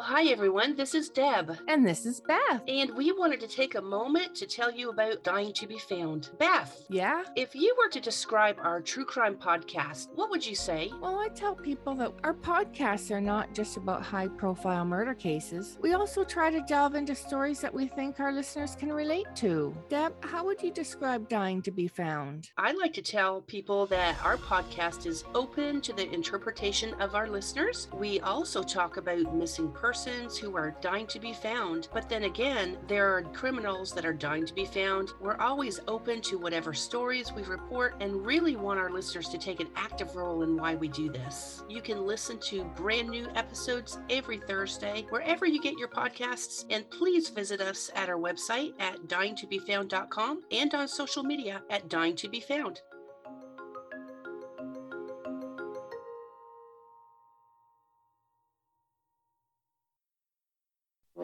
Well, hi everyone. This is Deb. And this is Beth. And we wanted to take a moment to tell you about Dying to Be Found. Beth, Yeah? if you were to describe our true crime podcast, what would you say? Well, I tell people that our podcasts are not just about high profile murder cases. We also try to delve into stories that we think our listeners can relate to. Deb, how would you describe Dying to Be Found? I like to tell people that our podcast is open to the interpretation of our listeners. We also talk about missing persons who are dying to be found. But then again, there are criminals that are dying to be found. We're always open to whatever stories we report and really want our listeners to take an active role in why we do this. You can listen to brand new episodes every Thursday, wherever you get your podcasts. And please visit us at our website at dyingtobefound.com and on social media at Dying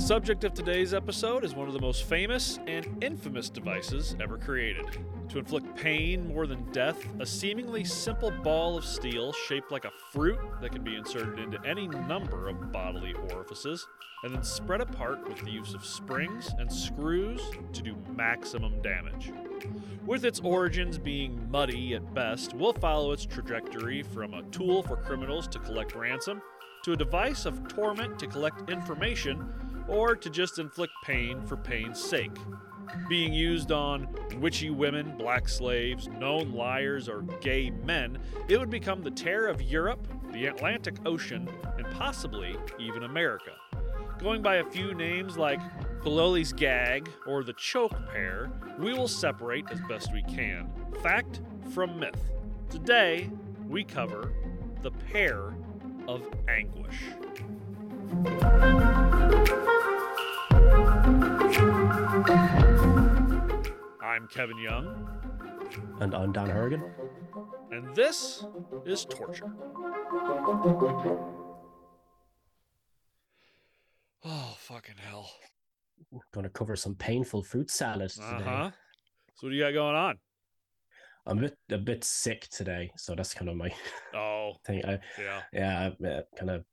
The subject of today's episode is one of the most famous and infamous devices ever created. To inflict pain more than death, a seemingly simple ball of steel shaped like a fruit that can be inserted into any number of bodily orifices and then spread apart with the use of springs and screws to do maximum damage. With its origins being muddy at best, we'll follow its trajectory from a tool for criminals to collect ransom to a device of torment to collect information or to just inflict pain for pain's sake. Being used on witchy women, black slaves, known liars, or gay men, it would become the terror of Europe, the Atlantic Ocean, and possibly even America. Going by a few names like Gololi's Gag or the Choke pear, we will separate as best we can fact from myth. Today, we cover the pear of Anguish. I'm Kevin Young, And I'm Dan Harrigan. and this is Torture. Oh, fucking hell. Going to cover some painful fruit salad today. Uh huh. So, what do you got going on? I'm a bit a bit sick today, so that's kind of my Oh, thing. I, yeah. yeah, I'm uh, kind of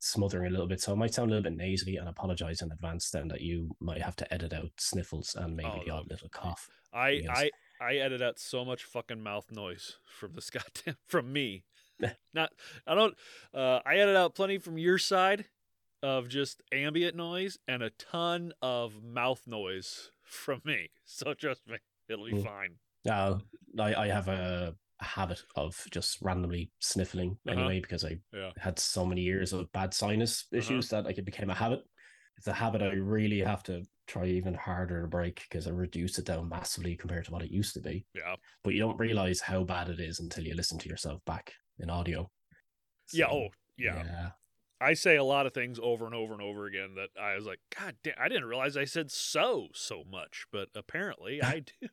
smothering a little bit, so I might sound a little bit nasally, and apologize in advance. Then that you might have to edit out sniffles and maybe Oh, the odd little cough. I. I, I edit out so much fucking mouth noise from this goddamn from me. Not, I don't. Uh, I edit out plenty from your side of just ambient noise and a ton of mouth noise from me. So trust me, it'll be Mm. fine. Uh, I I have a habit of just randomly sniffling Uh-huh. anyway because I Yeah. had so many years of bad sinus Uh-huh. issues that like it became a habit. It's a habit I really have to try even harder to break because I reduce it down massively compared to what it used to be. Yeah. But you don't realize how bad it is until you listen to yourself back in audio. Yeah. Oh, yeah. yeah. I say a lot of things over and over and over again that I was like, God damn, I didn't realize I said so so much, but apparently I do.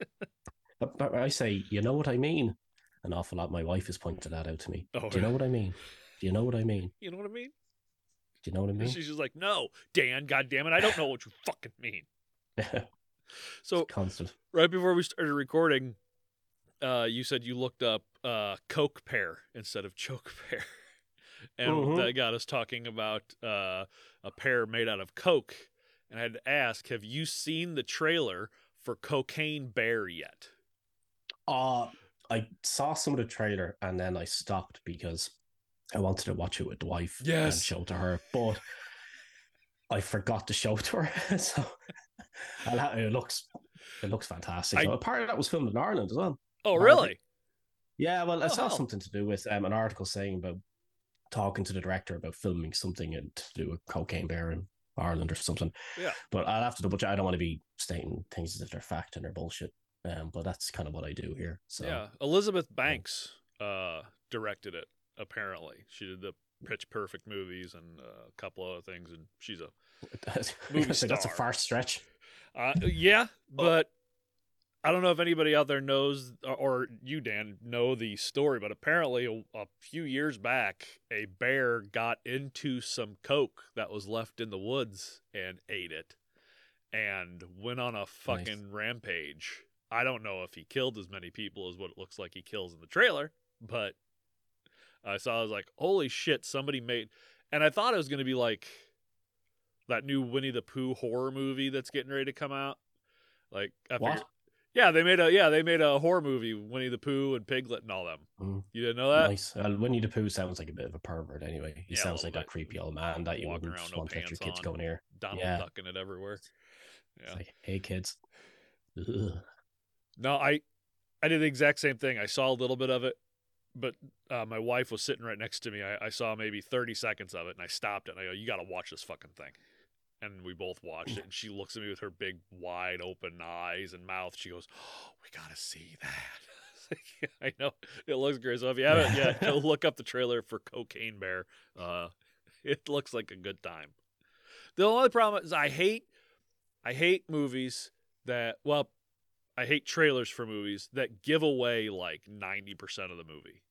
But, I say, you know what I mean? An awful lot. My wife has pointed that out to me. Oh, Do you know what I mean? Do you know what I mean? You know what I mean? Do you know what I mean? she's just like, No, Dan, God damn it, I don't know what you fucking mean. So Constant. right before we started recording, uh, you said you looked up uh, Coke pear instead of choke pear. and Mhm. that got us talking about uh, a pear made out of Coke. And I had to ask, have you seen the trailer for Cocaine Bear yet? Uh, I saw some of the trailer and then I stopped because I wanted to watch it with the wife and Yes. show it to her, but I forgot to show it to her. so I'll it looks it looks fantastic. I- So a part of that was filmed in Ireland as well. Oh, really? Yeah, well, I Oh, saw something to do with um, an article saying about talking to the director about filming something and to do with cocaine bear in Ireland or something. Yeah. But I'll have to double check. I don't want to be stating things as if they're fact and they're bullshit. Um, but that's kind of what I do here. So Yeah. Elizabeth Banks uh, directed it, apparently. She did the Pitch Perfect movies and uh, a couple other things, and she's a that's, Movie that's a far stretch. Uh, yeah, but I don't know if anybody out there knows, or you, Dan, know the story, but apparently a, a, few years back, a bear got into some coke that was left in the woods and ate it and went on a fucking nice. rampage. I don't know if he killed as many people as what it looks like he kills in the trailer, but I saw, I was like, holy shit, somebody made. And I thought it was going to be like that new Winnie the Pooh horror movie that's getting ready to come out. Like, I what? Yeah, they made a yeah they made a horror movie Winnie the Pooh and Piglet and all them. Mm. You didn't know that? Nice. Uh, Winnie the Pooh sounds like a bit of a pervert anyway. He yeah, sounds like bit. that creepy old man that you wouldn't around, want no let your kids on, go near. Donald yeah. ducking it everywhere. Yeah. Like, hey kids. Ugh. No, I I did the exact same thing. I saw a little bit of it, but uh, my wife was sitting right next to me. I, I saw maybe 30 seconds of it, and I stopped it. And I go, "You got to watch this fucking thing." and we both watched it. And she looks at me with her big, wide open eyes and mouth. She goes, oh, "We gotta see that." I know it looks great. So if you haven't yet, go look up the trailer for Cocaine Bear. Uh, it looks like a good time. The only problem is I hate, I hate movies that well, I hate trailers for movies that give away like ninety percent of the movie.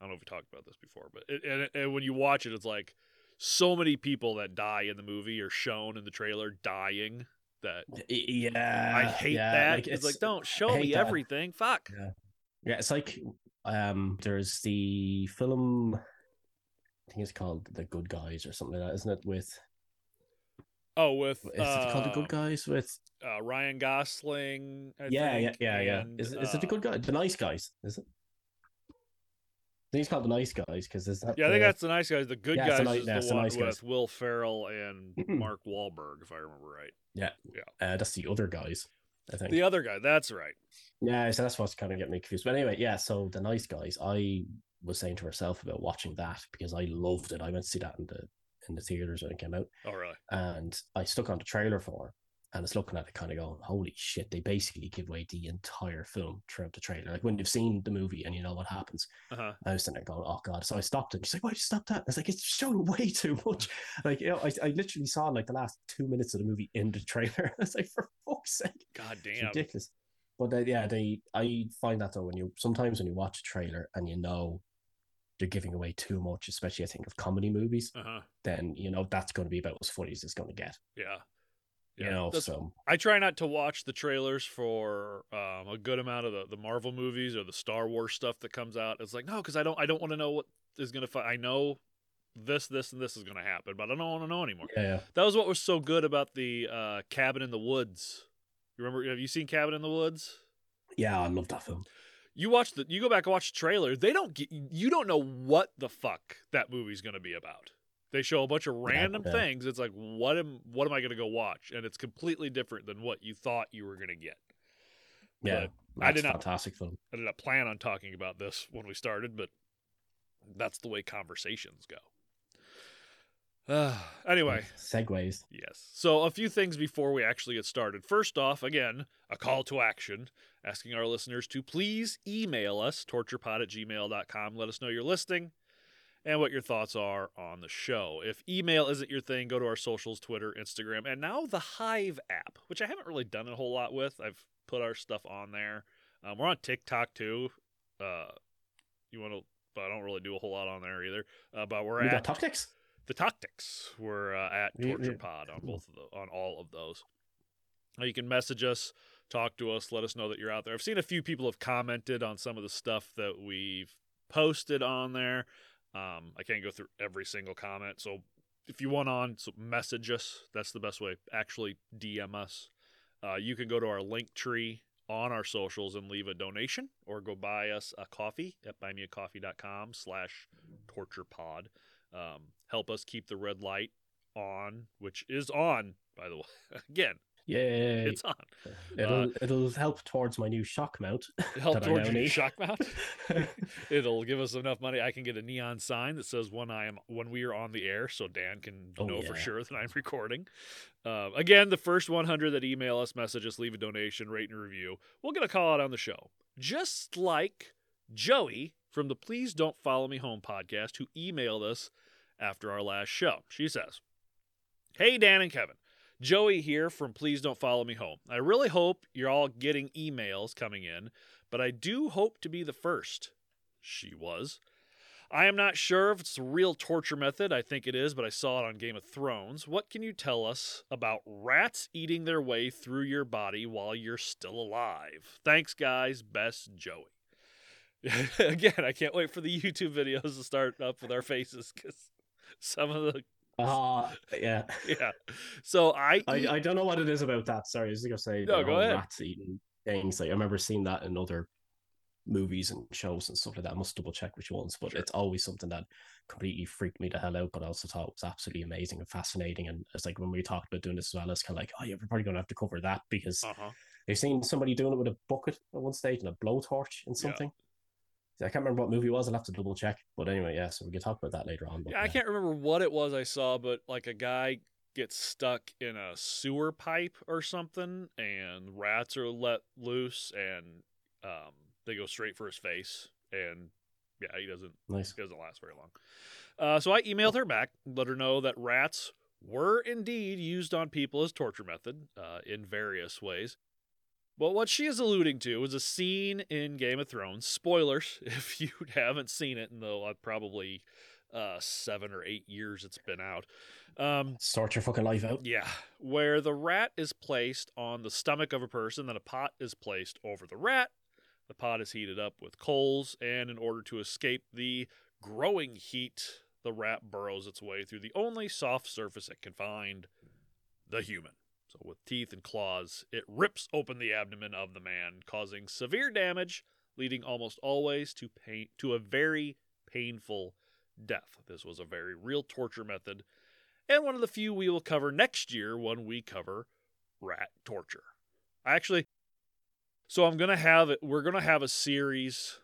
I don't know if we talked about this before, but it, and, and when you watch it, it's like so many people that die in the movie are shown in the trailer dying that yeah i hate yeah, that like, it's, it's, like don't show me that. everything fuck yeah. yeah it's like um there's the film i think it's called the good guys or something like that isn't it with oh with is uh, it called the good uh, guys with uh, ryan gosling I yeah think, yeah yeah and, yeah is, is it the good uh, guy the nice guys is it I think he's called the nice guys because there's that. Yeah, I think that's the nice guys. The good yeah, guys the, is yeah, the, the one nice with guys. Will Ferrell and Mark Wahlberg, if I remember right. Yeah, yeah. Uh, that's the other guys. I think the other guy. That's right. Yeah, so that's what's kind of getting me confused. But anyway, yeah. So the nice guys. I was saying to herself about watching that because I loved it. I went to see that in the in the theaters when it came out. All right. And I stuck on the trailer for and it's looking at it kind of going, holy shit, they basically give away the entire film throughout the trailer. Like when you've seen the movie and you know what happens. Uh-huh. I was sitting there going, oh God. So I stopped it. She's like, why did you stop that? I was like, it's showing way too much. like, you know, I, I literally saw like the last two minutes of the movie in the trailer. I was like, for fuck's sake. God damn. It's ridiculous. But they, yeah, they, I find that though, when you, sometimes when you watch a trailer and you know they're giving away too much, especially I think of comedy movies, uh-huh. then, you know, that's going to be about as funny as it's going to get. Yeah. Yeah, you know, so I try not to watch the trailers for um, a good amount of the, the Marvel movies or the Star Wars stuff that comes out. It's like no, because I don't I don't want to know what is gonna. Fi- I know this this and this is gonna happen, but I don't want to know anymore. Yeah, yeah, that was what was so good about the uh, Cabin in the Woods. You remember? Have you seen Cabin in the Woods? Yeah, I love that film. You watch the you go back and watch the trailer. They don't get you don't know what the fuck that movie's gonna be about. They show a bunch of random yeah. things. It's like, what am what am I going to go watch? And it's completely different than what you thought you were going to get. Yeah, I did not fantastic film. I did not plan on talking about this when we started, but that's the way conversations go. Uh, anyway, segues. Yes. So, a few things before we actually get started. First off, again, a call to action asking our listeners to please email us, torturepod at gmail.com. Let us know you're listening and what your thoughts are on the show. If email isn't your thing, go to our socials Twitter, Instagram, and now the Hive app, which I haven't really done a whole lot with. I've put our stuff on there. Um, we're on TikTok too. Uh, you want to, but I don't really do a whole lot on there either. Uh, but we're we at Tactics. The Tactics. We're uh, at Torture Pod on both of the, on all of those. you can message us, talk to us, let us know that you're out there. I've seen a few people have commented on some of the stuff that we've posted on there. Um, I can't go through every single comment. So if you want on, so message us. That's the best way. Actually, DM us. Uh, you can go to our link tree on our socials and leave a donation or go buy us a coffee at buymeacoffee.com slash torturepod. Um, help us keep the red light on, which is on, by the way. Again, yeah, It's on. It'll uh, it'll help towards my new shock mount. Help towards your shock mount. it'll give us enough money. I can get a neon sign that says when I am when we are on the air, so Dan can oh, know yeah. for sure that I'm recording. Uh, again, the first 100 that email us, message us, leave a donation, rate and review, we'll get a call out on the show. Just like Joey from the Please Don't Follow Me Home podcast, who emailed us after our last show. She says, "Hey Dan and Kevin." Joey here from Please Don't Follow Me Home. I really hope you're all getting emails coming in, but I do hope to be the first. She was. I am not sure if it's a real torture method. I think it is, but I saw it on Game of Thrones. What can you tell us about rats eating their way through your body while you're still alive? Thanks, guys. Best Joey. Again, I can't wait for the YouTube videos to start up with our faces because some of the. Uh, yeah. Yeah. So I, I. I don't know what it is about that. Sorry, I was to say. No, go ahead. Rats eating things. Like, I remember seeing that in other movies and shows and stuff like that. I must double check which ones, but sure. it's always something that completely freaked me the hell out. But I also thought it was absolutely amazing and fascinating. And it's like when we talked about doing this as well, it's kind of like, oh yeah, we're probably to have to cover that because uh-huh. they've seen somebody doing it with a bucket at one stage and a blowtorch and something. Yeah. I can't remember what movie it was. I'll have to double check. But anyway, yeah, so we can talk about that later on. But, yeah, I can't remember what it was I saw, but like a guy gets stuck in a sewer pipe or something, and rats are let loose, and um, they go straight for his face, and yeah, he doesn't. Nice. He doesn't last very long. Uh, so I emailed her back, let her know that rats were indeed used on people as torture method uh, in various ways. But what she is alluding to is a scene in Game of Thrones. Spoilers if you haven't seen it, and though probably uh, seven or eight years it's been out. Um, Sort your fucking life out. Yeah, where the rat is placed on the stomach of a person, then a pot is placed over the rat, the pot is heated up with coals, and in order to escape the growing heat, the rat burrows its way through the only soft surface it can find the human. So, with teeth and claws, it rips open the abdomen of the man, causing severe damage, leading almost always to pain to a very painful death. This was a very real torture method, and one of the few we will cover next year when we cover rat torture. I actually so I'm gonna have it. We're gonna have a series.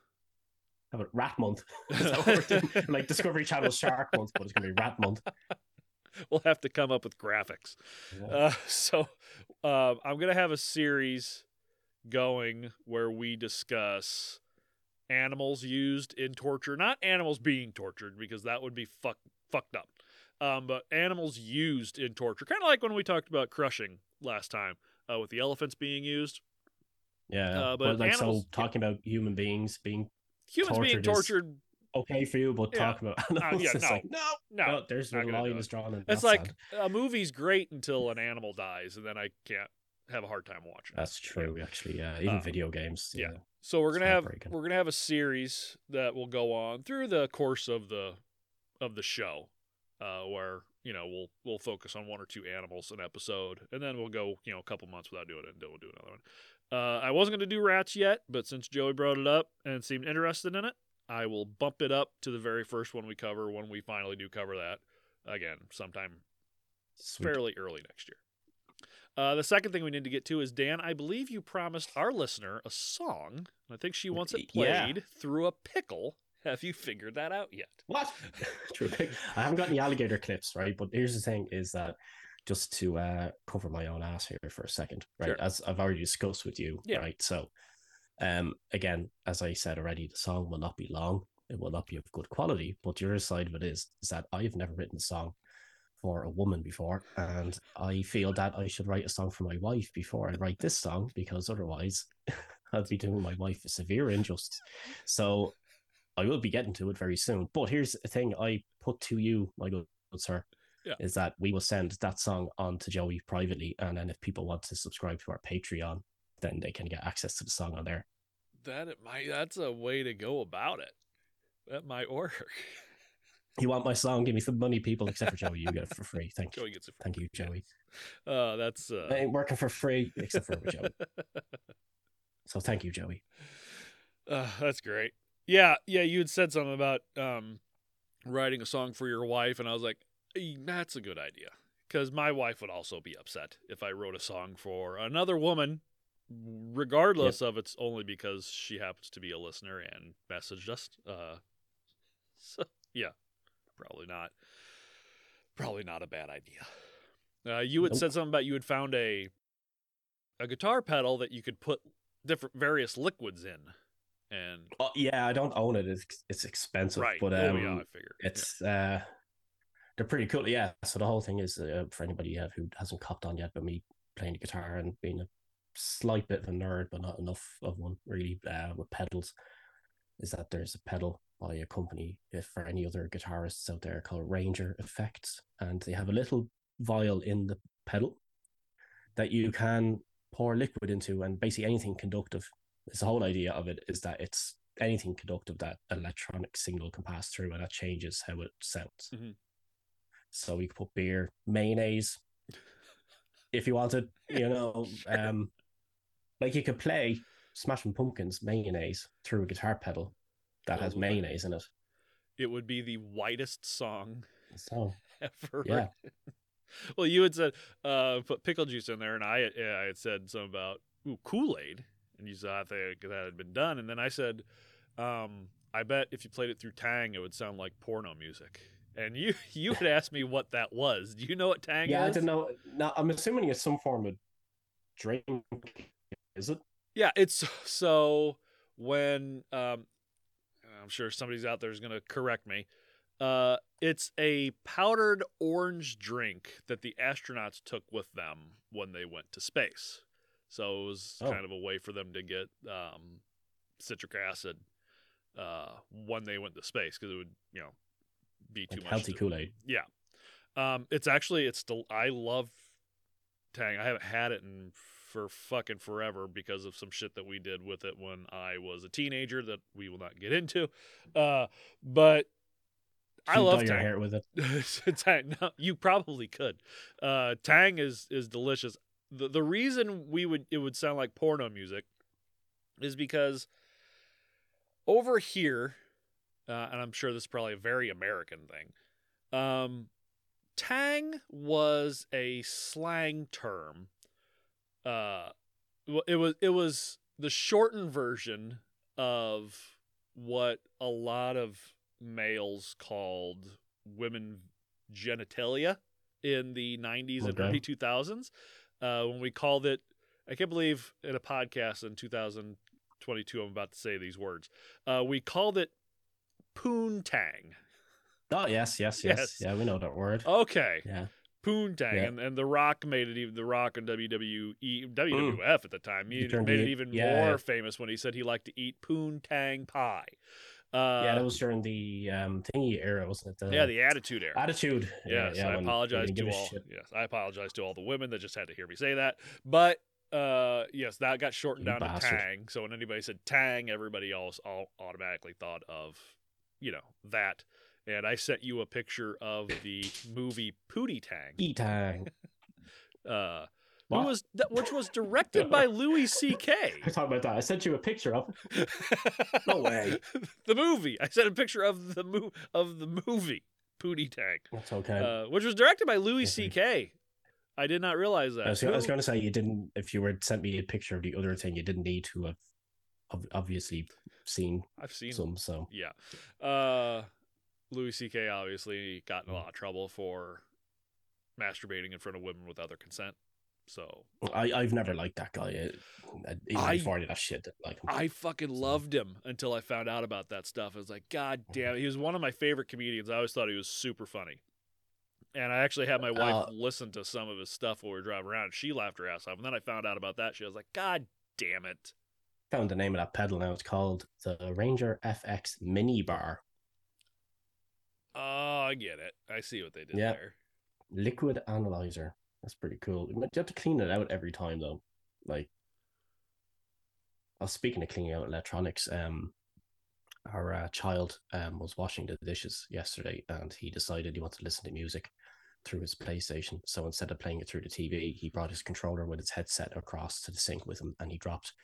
Have it Rat Month, like Discovery Channel Shark Month, but it's gonna be Rat Month. We'll have to come up with graphics. Yeah. Uh, so uh, I'm gonna have a series going where we discuss animals used in torture, not animals being tortured because that would be fuck, fucked up. Um, but animals used in torture, kind of like when we talked about crushing last time uh, with the elephants being used. Yeah, uh, but, but, like animals, so talking yeah. about human beings being humans tortured being tortured. Okay for you, but yeah. talk about uh, yeah, no, like, no, no, no, There's the line is drawn. It's like a movie's great until an animal dies, and then I can't have a hard time watching. That's true, actually. Yeah, even um, video games. Yeah. yeah. So we're gonna have we're gonna have a series that will go on through the course of the of the show, uh, where you know we'll we'll focus on one or two animals an episode, and then we'll go you know a couple months without doing it, and then we'll do another one. Uh, I wasn't going to do rats yet, but since Joey brought it up and seemed interested in it, I will bump it up to the very first one we cover when we finally do cover that again, sometime Sweet. fairly early next year. Uh, the second thing we need to get to is Dan. I believe you promised our listener a song. I think she wants it played yeah. through a pickle. Have you figured that out yet? What? True. I haven't got any alligator clips, right? But here's the thing: is that just to uh, cover my own ass here for a second, right? Sure. As I've already discussed with you, yeah. right? So, um, again, as I said already, the song will not be long. It will not be of good quality. But the other side of it is, is that I've never written a song for a woman before, and I feel that I should write a song for my wife before I write this song because otherwise, I'll be doing my wife a severe injustice. So, I will be getting to it very soon. But here's the thing: I put to you, my good sir, yeah. is that we will send that song on to Joey privately, and then if people want to subscribe to our Patreon, then they can get access to the song on there. That it might that's a way to go about it. That might work. You want my song? Give me some money, people. Except for Joey, you get it for free. Thank you. Joey gets it. Thank you, Joey. Uh, that's uh... I ain't working for free except for Joey. so thank you, Joey. Uh, that's great. Yeah, yeah. You had said something about um, writing a song for your wife, and I was like, that's a good idea. Because my wife would also be upset if I wrote a song for another woman, regardless yep. of it's only because she happens to be a listener and messaged us. Uh, so, yeah, probably not. Probably not a bad idea. Uh, you had nope. said something about you had found a a guitar pedal that you could put different various liquids in and oh, yeah i don't own it it's, it's expensive right but um, oh, yeah, I figured. it's yeah. uh they're pretty cool. Yeah. So the whole thing is uh, for anybody uh, who hasn't copped on yet, but me playing the guitar and being a slight bit of a nerd, but not enough of one really uh, with pedals, is that there's a pedal by a company if for any other guitarists out there called Rainger Effects, and they have a little vial in the pedal that you can pour liquid into, and basically anything conductive. It's the whole idea of it is that it's anything conductive that electronic signal can pass through, and that changes how it sounds. Mm-hmm. So we could put beer, mayonnaise, if you wanted, you know, um, like you could play Smashing Pumpkins mayonnaise through a guitar pedal that has mayonnaise in it. It would be the whitest song so, ever. Yeah. well, you had said uh, put pickle juice in there, and I I had said something about ooh Kool Aid, and you said I think that had been done, and then I said, um, I bet if you played it through Tang, it would sound like porno music. And you you had asked me what that was. Do you know what Tang yeah, is? Yeah, I didn't know. Now I'm assuming it's some form of drink. Is it? Yeah, it's so when um, I'm sure somebody's out there is going to correct me. Uh, it's a powdered orange drink that the astronauts took with them when they went to space. So it was oh. kind of a way for them to get um, citric acid uh, when they went to space because it would, you know, be too like much. Healthy Kool Aid. Yeah. Um, it's actually it's still I love Tang. I haven't had it in for fucking forever because of some shit that we did with it when I was a teenager that we will not get into. Uh, but I love Tang. hair with it. Tang, no, you probably could. Uh, Tang is is delicious. The the reason we would it would sound like porno music is because over here, uh, and I'm sure this is probably a very American thing. Um, Tang was a slang term uh it was it was the shortened version of what a lot of males called women genitalia in the 90s okay. and early 2000s uh, when we called it i can't believe in a podcast in 2022 i'm about to say these words. Uh, we called it poontang. Oh yes, yes yes. Yes. Yeah we know that word. Okay. Yeah Poontang, yeah. and, and The Rock made it even The Rock and WWE WWF mm. at the time. He, he made it even yeah, more famous when he said he liked to eat poontang pie. Uh, yeah, that was during the um, thingy era, wasn't it? The, yeah, the Attitude Era. Attitude. Yes, yeah, I apologize to all. Yes, I apologize to all the women that just had to hear me say that. But uh, yes, that got shortened you down bastard. to Tang. So when anybody said Tang, everybody else all automatically thought of, you know, that and I sent you a picture of the movie Pootie Tang. E Tang. uh, was which was directed by Louis C.K. I talking about that. I sent you a picture of. no way. the movie. I sent a picture of the mo- of the movie Pootie Tang. That's okay. Uh, which was directed by Louis C.K. I did not realize that. I was, was going to say you didn't. If you were sent me a picture of the other thing, you didn't need to have obviously seen. I've seen some. So yeah. Uh, Louis C.K. obviously got in a lot of trouble for masturbating in front of women with other consent. So I I've never liked that guy. Uh, even I, before that shit, like I fucking loved him until I found out about that stuff. I was like, God damn! It. He was one of my favorite comedians. I always thought he was super funny. And I actually had my wife uh, listen to some of his stuff while we were driving around. She laughed her ass off, and then I found out about that. She was like, God damn it! Found the name of that pedal now. It's called the Rainger FX Mini Bar. Oh, I get it. I see what they did yeah. there. Liquid analyzer. That's pretty cool. You have to clean it out every time though. Like I was speaking of cleaning out electronics, um our uh, child um, was washing the dishes yesterday and he decided he wanted to listen to music through his PlayStation. So instead of playing it through the TV, he brought his controller with its headset across to the sink with him and he dropped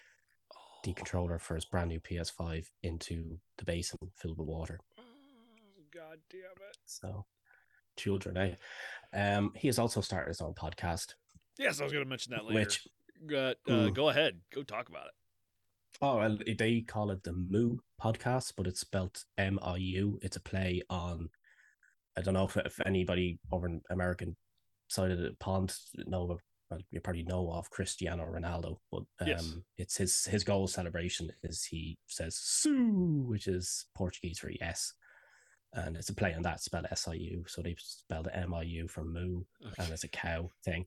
the oh. controller for his brand new PS5 into the basin filled with water. God damn it. So, children, eh? Um, he has also started his own podcast. Yes, I was going to mention that later. Which, uh, uh, go ahead, go talk about it. Oh, well, they call it the Moo podcast, but it's spelled M I U. It's a play on. I don't know if, if anybody over in American side of the pond know well, you probably know of Cristiano Ronaldo, but um, yes. it's his his goal celebration is he says "Siu," which is Portuguese for yes, and it's a play on that spelled S-I-U. So they spelled M-I-U from moo, okay. and it's a cow thing.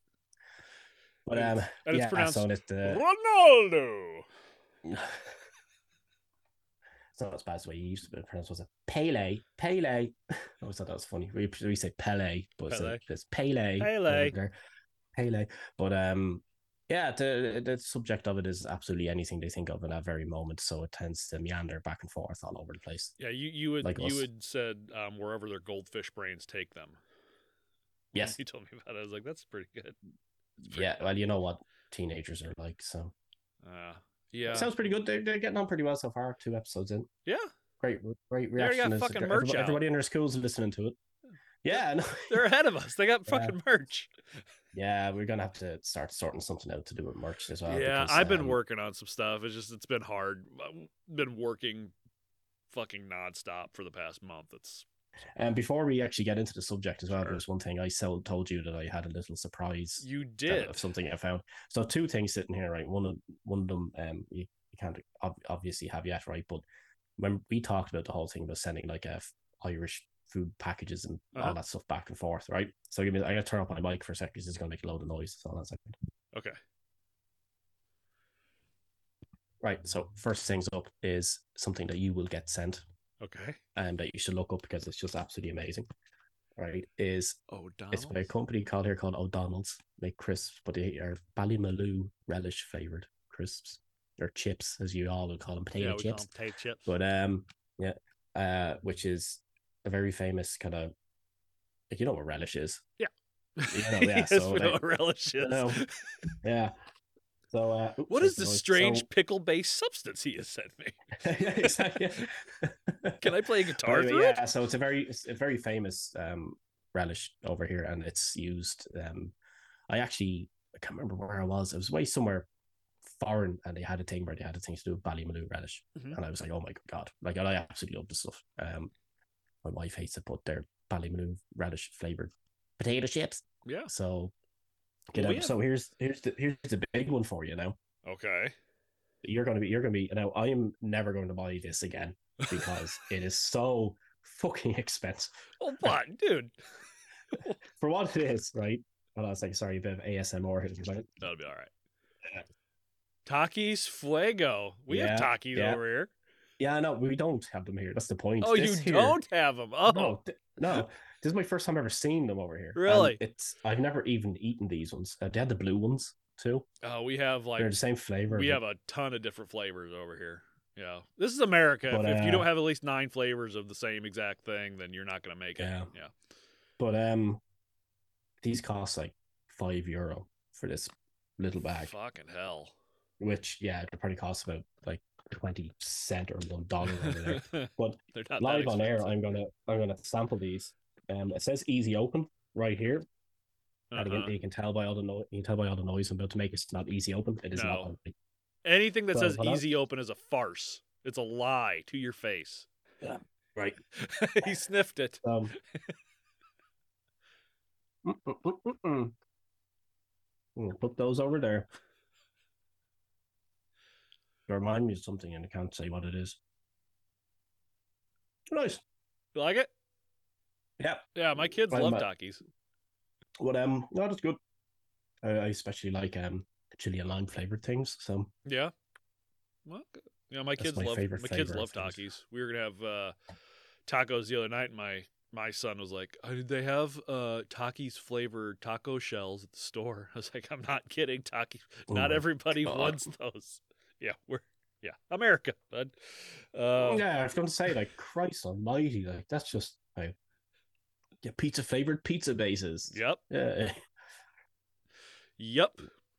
But um, and yeah, it's pronounced it, uh, Ronaldo. it's not as bad as the way you used to pronounce. Was it Pele? Pele. I always thought that was funny. We, we say Pele, but Pele. It's, it's Pele. Pele. Pele. But um, yeah, the the subject of it is absolutely anything they think of in that very moment. So it tends to meander back and forth all over the place. Yeah, you you would like you us. had said um, wherever their goldfish brains take them. Yes, you told me about it. I was like, that's pretty good. Pretty yeah, good. well, you know what teenagers are like, so. Uh, yeah, it sounds pretty good. They're, they're getting on pretty well so far. Two episodes in. Yeah, great, great reaction. They got fucking merch everybody, everybody in their schools are listening to it. Yeah, no. they're ahead of us. They got fucking yeah. merch. Yeah, we're gonna have to start sorting something out to do with merch as well. Yeah, because, I've been um, working on some stuff. It's just it's been hard. I've been working fucking nonstop for the past month. It's and before we actually get into the subject as well, sure. there's one thing I told you that I had a little surprise. You did of something I found. So two things sitting here, right? One of one of them, um, you, you can't obviously have yet, right? But when we talked about the whole thing about sending like a Irish food packages and uh-huh. all that stuff back and forth, right? So give me, I gotta turn up my mic for a second because it's gonna make a load of noise. So that's second. Okay. Right. So first things up is something that you will get sent. Okay. And that you should look up because it's just absolutely amazing. Right. Is O'Donnell's? It's by a company called here called O'Donnell's. Make crisps, but they are Ballymaloe relish flavored crisps. Or chips, as you all would call them, potato yeah, chips. potato chips. But um, yeah, uh, which is a very famous kind of like you know what relish is. Yeah. You know, yeah. yes, so, we know what relish is. Know, yeah. So, uh, oops, what is the strange so... pickle-based substance he has sent me? yeah, exactly. Can I play guitar? Anyway, yeah, it? so it's a very, it's a very famous um, relish over here, and it's used. Um, I actually, I can't remember where I was. I was way somewhere foreign, and they had a thing where they had a thing to do with Ballymaloe relish, mm-hmm. and I was like, oh my god, like I absolutely love this stuff. Um, my wife hates it, but they're Ballymaloe relish flavored potato chips. Yeah. So get out. Yeah. So here's here's the here's the big one for you now. Okay. You're gonna be you're gonna be now I am never going to buy this again because it is so fucking expensive. Oh what, dude? for what it is, right? Well, I was like, sorry, a bit of ASMR here, right? That'll be all right. Takis Fuego. We yeah, have Takis yeah. over here. Yeah, no, we don't have them here. That's the point. Oh, this you here, don't have them. Oh, no, th- no. This is my first time ever seeing them over here. Really? And it's I've never even eaten these ones. Uh, they had the blue ones too. Oh, we have like they're the same flavor. We but... have a ton of different flavors over here. Yeah, this is America. But, if, uh, you don't have at least nine flavors of the same exact thing, then you're not going to make it. Yeah. yeah. But um, these cost like five euro for this little bag. Fucking hell. Which yeah, it probably costs about like twenty cent or one dollar over there. But live on air, I'm gonna I'm gonna sample these. Um, it says easy open right here. Uh-huh. And again, you can tell by all the noise. You can tell by all the noise I'm about to make. It's not easy open. It is no. not. Anything that so, says easy open is a farce. It's a lie to your face. Yeah, right. he sniffed it. Um, mm, put those over there. Remind me of something, and I can't say what it is. Nice. You like it? Yeah. Yeah, my kids love Takis. What um, no, that's good. I, I especially like um chili and lime flavored things. So yeah. Well, know, my kids my love my kids love Takis. We were gonna have uh, tacos the other night, and my my son was like, oh, "Did they have uh, Takis flavored taco shells at the store?" I was like, "I'm not kidding. Takis. Oh not everybody God. wants those." Yeah, we're yeah, America, bud. Uh, yeah, I was going to say like Christ Almighty, like that's just like yeah, pizza flavored pizza bases. Yep. Yeah. Yep.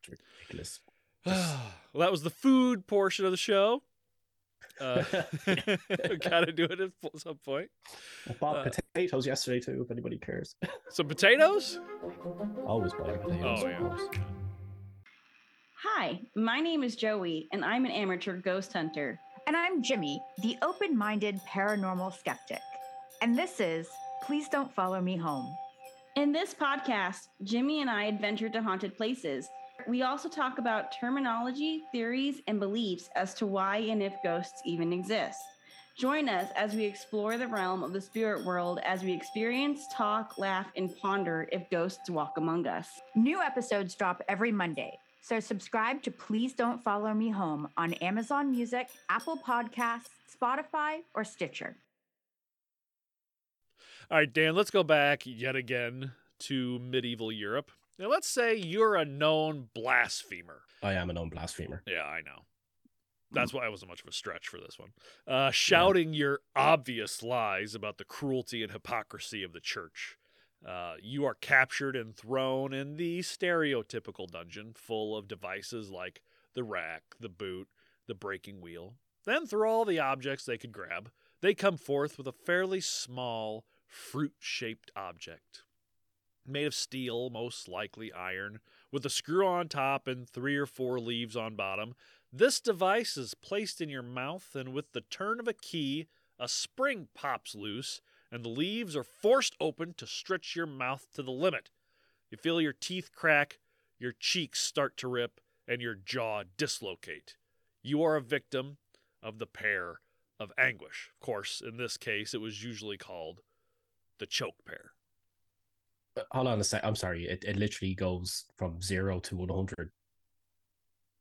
It's ridiculous. well, that was the food portion of the show. Uh, gotta do it at some point. I bought uh, potatoes yesterday too, if anybody cares. Some potatoes? Always buy potatoes. Oh, yeah. Hi, my name is Joey, and I'm an amateur ghost hunter. And I'm Jimmy, the open minded paranormal skeptic. And this is Please Don't Follow Me Home. In this podcast, Jimmy and I adventure to haunted places. We also talk about terminology, theories, and beliefs as to why and if ghosts even exist. Join us as we explore the realm of the spirit world as we experience, talk, laugh, and ponder if ghosts walk among us. New episodes drop every Monday. So subscribe to Please Don't Follow Me Home on Amazon Music, Apple Podcasts, Spotify, or Stitcher. All right, Dan, let's go back yet again to medieval Europe. Now, let's say you're a known blasphemer. I am a known blasphemer. Yeah, I know. That's why I wasn't much of a stretch for this one. Uh, shouting yeah. your obvious lies about the cruelty and hypocrisy of the church. Uh, you are captured and thrown in the stereotypical dungeon full of devices like the rack, the boot, the breaking wheel. Then, through all the objects they could grab, they come forth with a fairly small, fruit shaped object. Made of steel, most likely iron, with a screw on top and three or four leaves on bottom this device is placed in your mouth, and with the turn of a key, a spring pops loose, and the leaves are forced open to stretch your mouth to the limit. You feel your teeth crack, your cheeks start to rip, and your jaw dislocate. You are a victim of the pear of anguish. Of course, in this case, it was usually called the choke pear. Uh, hold on a sec. I'm sorry. It, it literally goes from zero to 100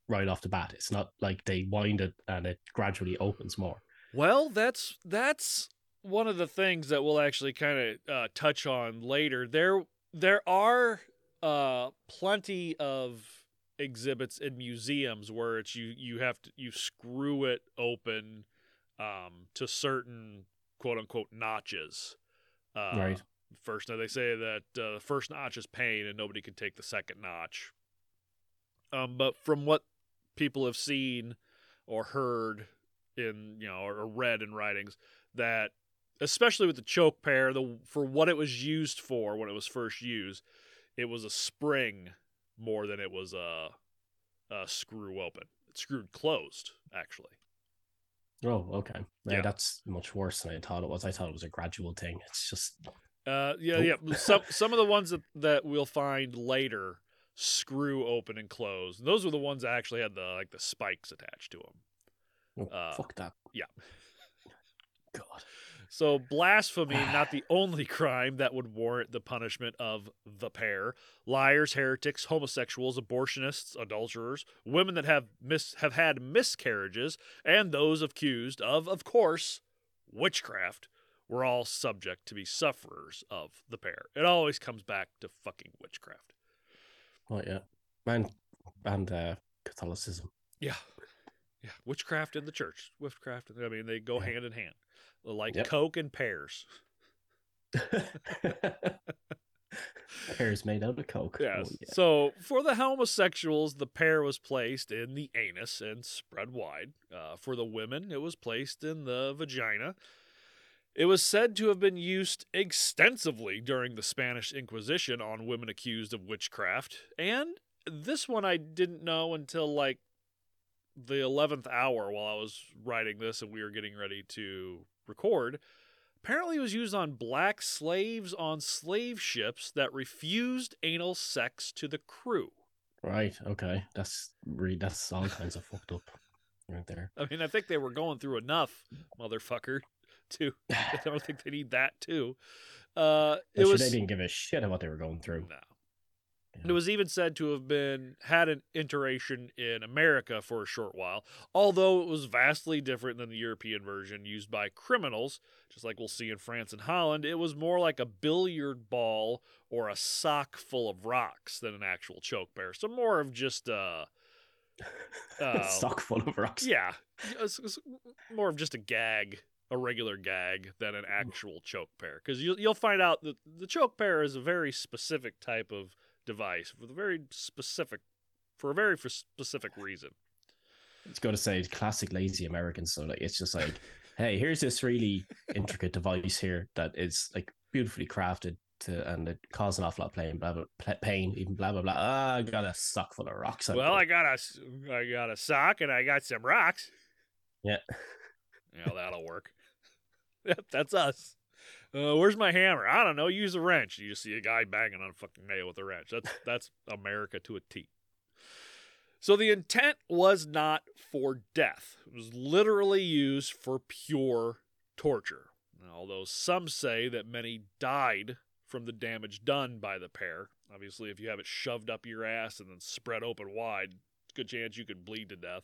right off the bat. It's not like they wind it and it gradually opens more. Well, that's that's one of the things that we'll actually kind of uh, touch on later. There there are uh, plenty of exhibits in museums where it's you you have to you screw it open um, to certain quote unquote notches. Uh, right. First, now they say that uh, the first notch is pain, and nobody can take the second notch. Um, but from what people have seen or heard in you know or read in writings that especially with the choke pear, the for what it was used for when it was first used it was a spring more than it was a, a screw open it screwed closed actually oh okay yeah. that's much worse than i thought it was i thought it was a gradual thing it's just uh yeah yeah some some of the ones that, that we'll find later screw open and close. And those were the ones that actually had the like the spikes attached to them. Oh, uh, fuck that. Yeah. God. So blasphemy, not the only crime that would warrant the punishment of the pear. Liars, heretics, homosexuals, abortionists, adulterers, women that have mis- have had miscarriages, and those accused of, of course, witchcraft, were all subject to be sufferers of the pear. It always comes back to fucking witchcraft. Oh yeah, and and uh, Catholicism. Yeah, yeah. Witchcraft in the church. Witchcraft. I mean, they go yeah. hand in hand, like yep. Coke and pears. pears made out of coke. Yes. Oh, yeah. So for the homosexuals, the pear was placed in the anus and spread wide. Uh, for the women, it was placed in the vagina. It was said to have been used extensively during the Spanish Inquisition on women accused of witchcraft, and this one I didn't know until like the 11th hour while I was writing this and we were getting ready to record. Apparently, it was used on black slaves on slave ships that refused anal sex to the crew. Right. Okay. That's really that's all kinds of fucked up right there. I mean, I think they were going through enough, motherfucker. too. I don't think they need that too. Uh, it was they didn't give a shit about what they were going through. No. Yeah. It was even said to have been had an iteration in America for a short while, although it was vastly different than the European version used by criminals, just like we'll see in France and Holland. It was more like a billiard ball or a sock full of rocks than an actual choke pear. So more of just a uh, sock full of rocks. Yeah, more of just a gag a regular gag than an actual choke pear because you'll, you'll find out that the choke pear is a very specific type of device with a very specific for a very specific reason It's got to say classic lazy americans so like it's just like hey here's this really intricate device here that is like beautifully crafted to and it caused an awful lot of pain, blah, blah, pain, even blah blah blah. Ah, I got a sock full of rocks. Well, I got a, I got a sock and I got some rocks. Yeah, yeah, that'll work. Yep, that's us. Uh, where's my hammer? I don't know. Use a wrench. You just see a guy banging on a fucking nail with a wrench. That's that's America to a T. So the intent was not for death. It was literally used for pure torture. Although some say that many died from the damage done by the pear. Obviously, if you have it shoved up your ass and then spread open wide, good chance you could bleed to death.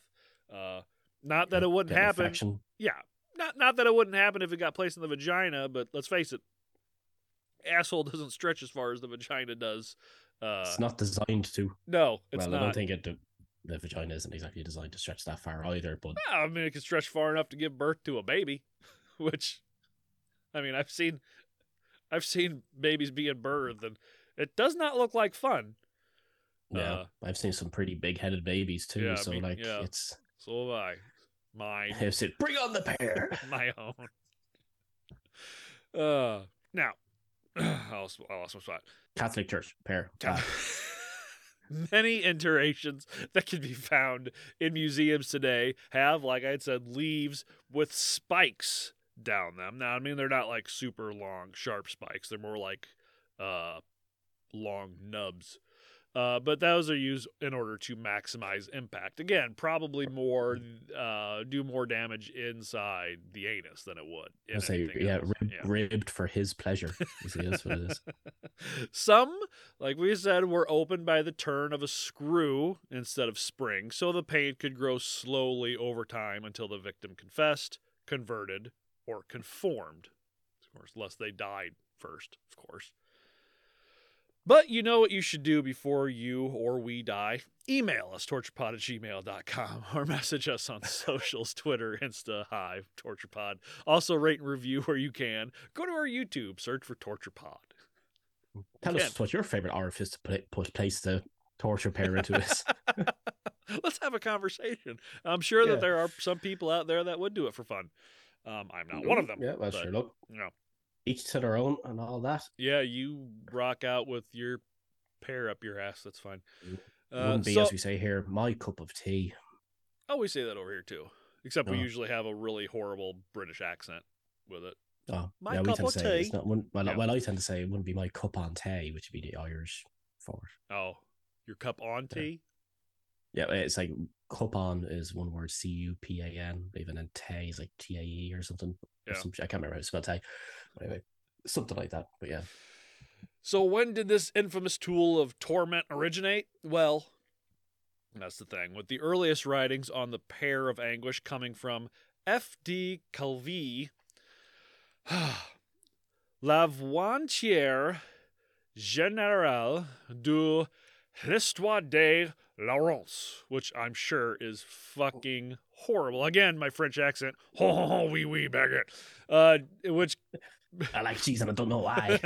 Uh, not that it wouldn't happen. Yeah, not not that it wouldn't happen if it got placed in the vagina, but let's face it, asshole doesn't stretch as far as the vagina does. Uh, it's not designed to. No, it's well, not. I don't think it. The vagina isn't exactly designed to stretch that far either. But I mean, it can stretch far enough to give birth to a baby, which, I mean, I've seen, I've seen babies being birthed, and it does not look like fun. Yeah, uh, I've seen some pretty big-headed babies too. Yeah, so I mean, like, yeah. it's so have I. Mine. I said, "Bring on the pear." My own. Uh, now, I lost, I lost my spot. Catholic Church pear. Uh, Many iterations that can be found in museums today have, like I had said, leaves with spikes down them. Now, I mean, they're not like super long, sharp spikes. They're more like uh, long nubs. Uh, but those are used in order to maximize impact. Again, probably more uh, do more damage inside the anus than it would. I say, yeah, rib, yeah, ribbed for his pleasure. Is what it is. Some, like we said, were opened by the turn of a screw instead of spring, so the pain could grow slowly over time until the victim confessed, converted, or conformed. Of course, lest they died first, of course. But you know what you should do before you or we die? Email us, torturepod at gmail.com, or message us on socials, Twitter, Insta, Hive, TorturePod. Also, rate and review where you can. Go to our YouTube, search for TorturePod. Tell Again. us what your favorite orifice to put, put place the torture pear into is. Let's have a conversation. I'm sure yeah. that there are some people out there that would do it for fun. Um, I'm not one of them. Yeah, that's but, sure. Look, you know, each to their own and all that. Yeah, you rock out with your pear up your ass. That's fine. It uh, wouldn't be so, as we say here, my cup of tea. Oh, we say that over here too. Except we oh. usually have a really horrible British accent with it. Oh, my yeah, cup we tend of to say, It's not, well, yeah. well, I tend to say it wouldn't be my cup on tea, which would be the Irish for it. Oh, your cup on tea? Yeah, it's like cup on is one word, C U P A N, even then tea is like T A E or something. Yeah. Or some, I can't remember how to spell tea. Anyway, something like that. But yeah. So when did this infamous tool of torment originate? Well, that's the thing. With the earliest writings on the pear of anguish coming from F.D. Calvi, La Vointière Générale de l'Histoire de Laurence, which I'm sure is fucking horrible. Again, my French accent. Oh, oui, oui, baguette. Uh, which I like cheese and I don't know why.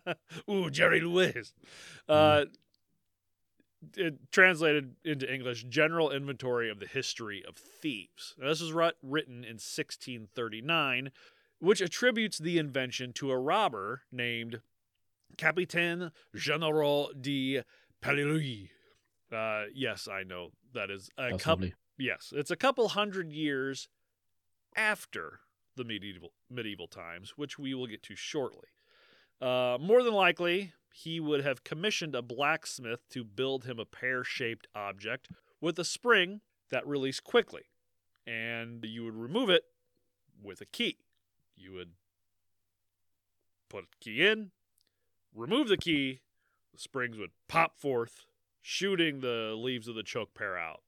Ooh, Jerry Lewis. Uh, it translated into English, General Inventory of the History of Thieves. Now, this was written in 1639, which attributes the invention to a robber named Capitaine General de Pellelouis. Uh, yes, I know that is a couple. Yes, it's a couple hundred years after the medieval medieval times, which we will get to shortly. Uh, more than likely, he would have commissioned a blacksmith to build him a pear-shaped object with a spring that released quickly, and you would remove it with a key. You would put a key in, remove the key, the springs would pop forth, shooting the leaves of the choke pear out.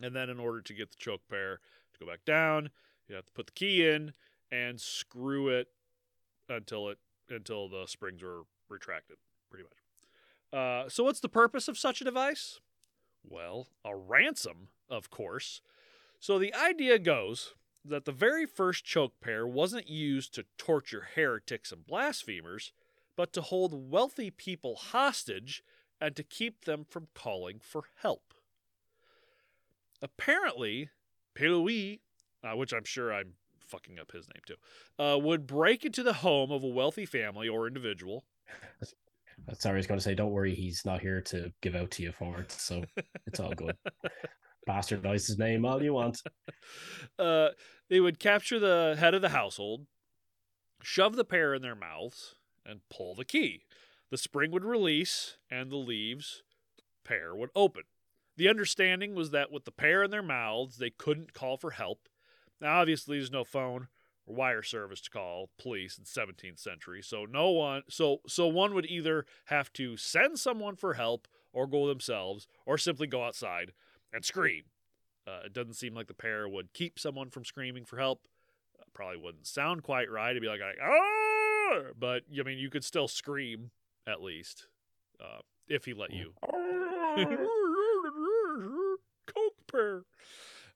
And then, in order to get the choke pear to go back down, you have to put the key in and screw it until it until the springs are retracted, pretty much. Uh, so, what's the purpose of such a device? Well, a ransom, of course. So the idea goes that the very first choke pear wasn't used to torture heretics and blasphemers, but to hold wealthy people hostage and to keep them from calling for help. Apparently, Pellelouis uh, which I'm sure I'm fucking up his name too, uh, would break into the home of a wealthy family or individual. Sorry, I was going to say, don't worry, he's not here to give out to you for it, so it's all good. Bastardize his name all you want. Uh, they would capture the head of the household, shove the pear in their mouths, and pull the key. The spring would release, and the leaves, pear, would open. The understanding was that with the pear in their mouths, they couldn't call for help, now, obviously, there's no phone or wire service to call police in 17th century. So no one so so one would either have to send someone for help or go themselves or simply go outside and scream. Uh, it doesn't seem like the pear would keep someone from screaming for help. Uh, probably wouldn't sound quite right. It'd be like, ah! but I mean, you could still scream at least uh, if he let you. Coke pear.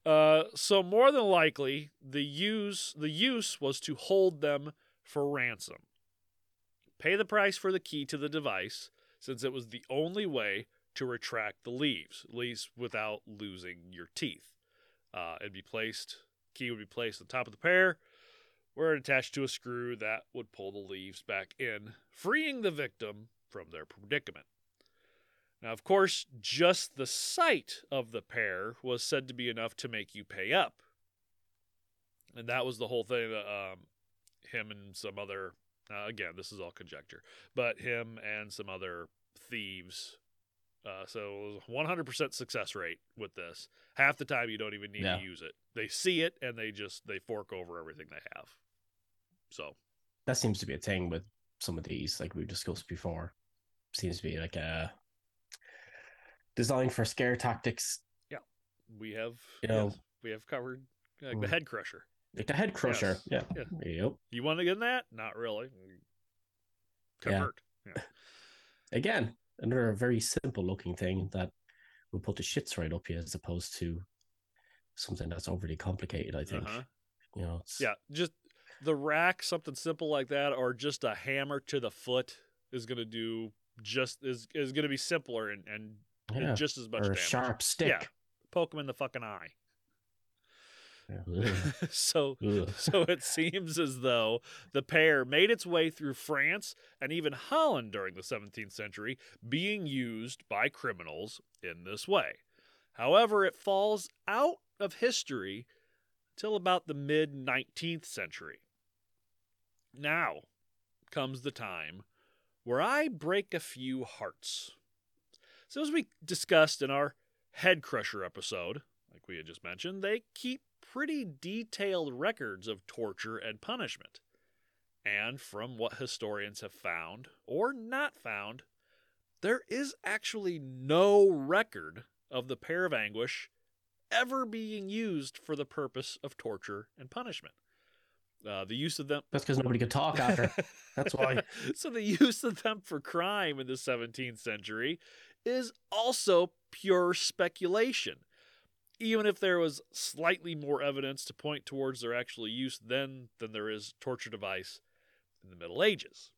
Uh, so more than likely, the use the use was to hold them for ransom. Pay the price for the key to the device, since it was the only way to retract the leaves, at least without losing your teeth. Uh, it'd be placed, key would be placed on top of the pear, where it attached to a screw that would pull the leaves back in, freeing the victim from their predicament. Now, of course, just the sight of the pear was said to be enough to make you pay up. And that was the whole thing that um, him and some other, uh, again, this is all conjecture, but him and some other thieves. Uh, so 100% success rate with this. Half the time you don't even need yeah. to use it. They see it and they just they fork over everything they have. So that seems to be a thing with some of these, like we discussed before. Seems to be like a designed for scare tactics. Yeah, we have. You know, yes, we have covered like the mm. head crusher. Like the head crusher. Yes. Yeah. yeah. Yep. You want to get in that? Not really. Convert. Yeah. yeah. Again, another very simple looking thing that will put the shits right up you as opposed to something that's overly complicated. I think. Uh-huh. You know. Yeah, just the rack, something simple like that, or just a hammer to the foot is going to do just is is going to be simpler and and yeah. just as much or a sharp stick. Yeah, poke him in the fucking eye. so so it seems as though the pear made its way through France and even Holland during the 17th century being used by criminals in this way. However, it falls out of history till about the mid 19th century. Now comes the time where I break a few hearts. So, as we discussed in our Head Crusher episode, like we had just mentioned, they keep pretty detailed records of torture and punishment. And from what historians have found, or not found, there is actually no record of the pear of anguish ever being used for the purpose of torture and punishment. Uh, the use of them. That's because nobody could talk after. That's why. so the use of them for crime in the 17th century is also pure speculation. Even if there was slightly more evidence to point towards their actual use then than there is torture device in the Middle Ages.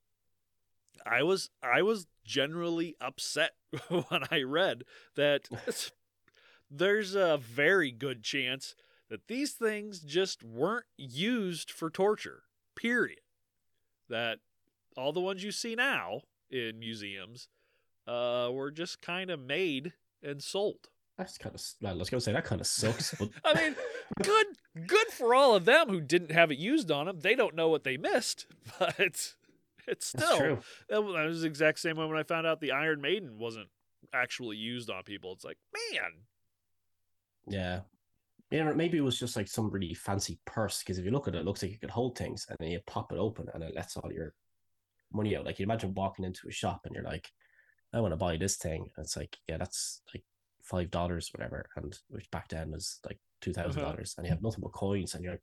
I was I was generally upset when I read that there's a very good chance that these things just weren't used for torture. Period. That all the ones you see now in museums uh, were just kind of made and sold. That's kind of well, let's go say that kind of sucks. But... I mean, good good for all of them who didn't have it used on them. They don't know what they missed, but it's still that was the exact same way when I found out the Iron Maiden wasn't actually used on people. It's like, man. Yeah. Yeah, maybe it was just like some really fancy purse because if you look at it, it looks like you could hold things and then you pop it open and it lets all your money out. Like you imagine walking into a shop and you're like, I want to buy this thing. And it's like, yeah, that's like five dollars, whatever, and which back then was like two thousand uh-huh. dollars, and you have nothing but coins, and you're like,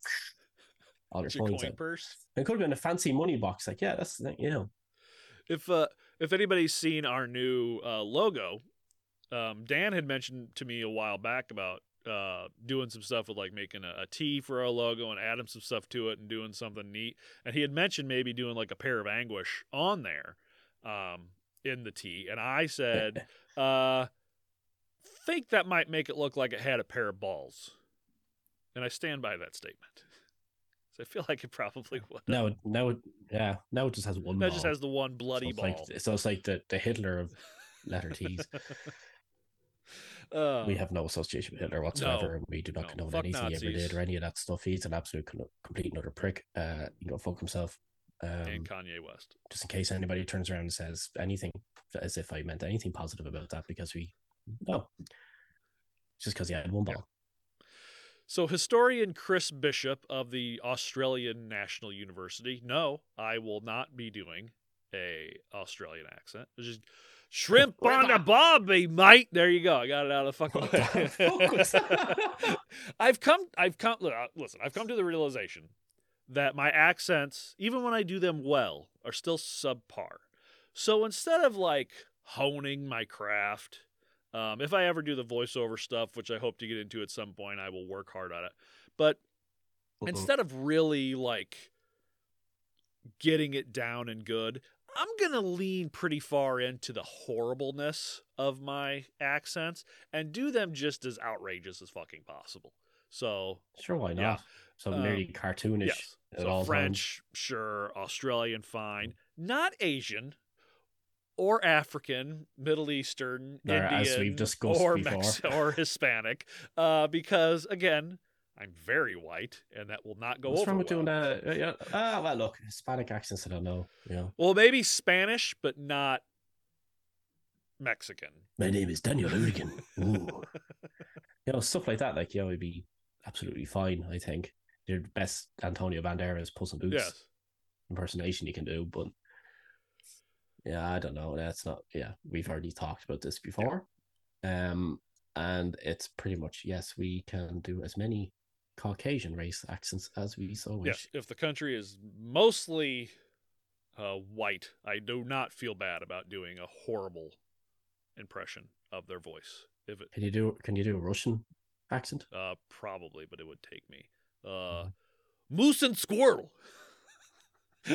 all your coins. Coin purse. It could have been a fancy money box. Like, yeah, that's you know. If uh, if anybody's seen our new uh, logo, um, Dan had mentioned to me a while back about uh, doing some stuff with like making a, a T for our logo and adding some stuff to it and doing something neat. And he had mentioned maybe doing like a pear of anguish on there. Um, in the T, and I said, uh, think that might make it look like it had a pair of balls. And I stand by that statement. So I feel like it probably would. No, no, yeah, now it just has one. Now it just has the one bloody so ball. Like, so it's like the, the Hitler of letter T's. Uh, we have no association with Hitler whatsoever. No, we do not no, condone anything Nazis. he ever did or any of that stuff. He's an absolute complete another prick. Uh, you know, fuck himself. Um, and Kanye West. Just in case anybody turns around and says anything as if I meant anything positive about that, because we no, just because he had one ball. Yeah. So, historian Chris Bishop of the Australian National University. No, I will not be doing a Australian accent. It's just shrimp on the bobby, mate. There you go. I got it out of the fucking way. I've come. I've come. Uh, listen, I've come to the realization that my accents, even when I do them well, are still subpar. So instead of like honing my craft um, if I ever do the voiceover stuff, which I hope to get into at some point, I will work hard on it. But uh-huh. instead of really like getting it down and good, I'm going to lean pretty far into the horribleness of my accents and do them just as outrageous as fucking possible. So, sure, why not? Yeah. So, um, cartoonish. Yes. So, French, times. sure. Australian, fine. Not Asian or African, Middle Eastern, or Indian, or Mex- or Hispanic, uh, because again, I'm very white, and that will not go What's over. wrong with well. doing that? Uh, yeah. Ah, well, look, Hispanic accents. I don't know. Yeah. Well, maybe Spanish, but not Mexican. My name is Daniel Urigan. you know, stuff like that. Like, yeah, would be absolutely fine. I think you're best Antonio Banderas Puss in Boots yes. impersonation you can do, but yeah, I don't know. That's not. Yeah, we've already talked about this before. Yeah. Um, and it's pretty much yes, we can do as many Caucasian race accents as we so wish. Yes, if the country is mostly uh, white, I do not feel bad about doing a horrible impression of their voice. If it can you do can you do a Russian accent? Uh, probably, but it would take me. Uh, moose and squirrel.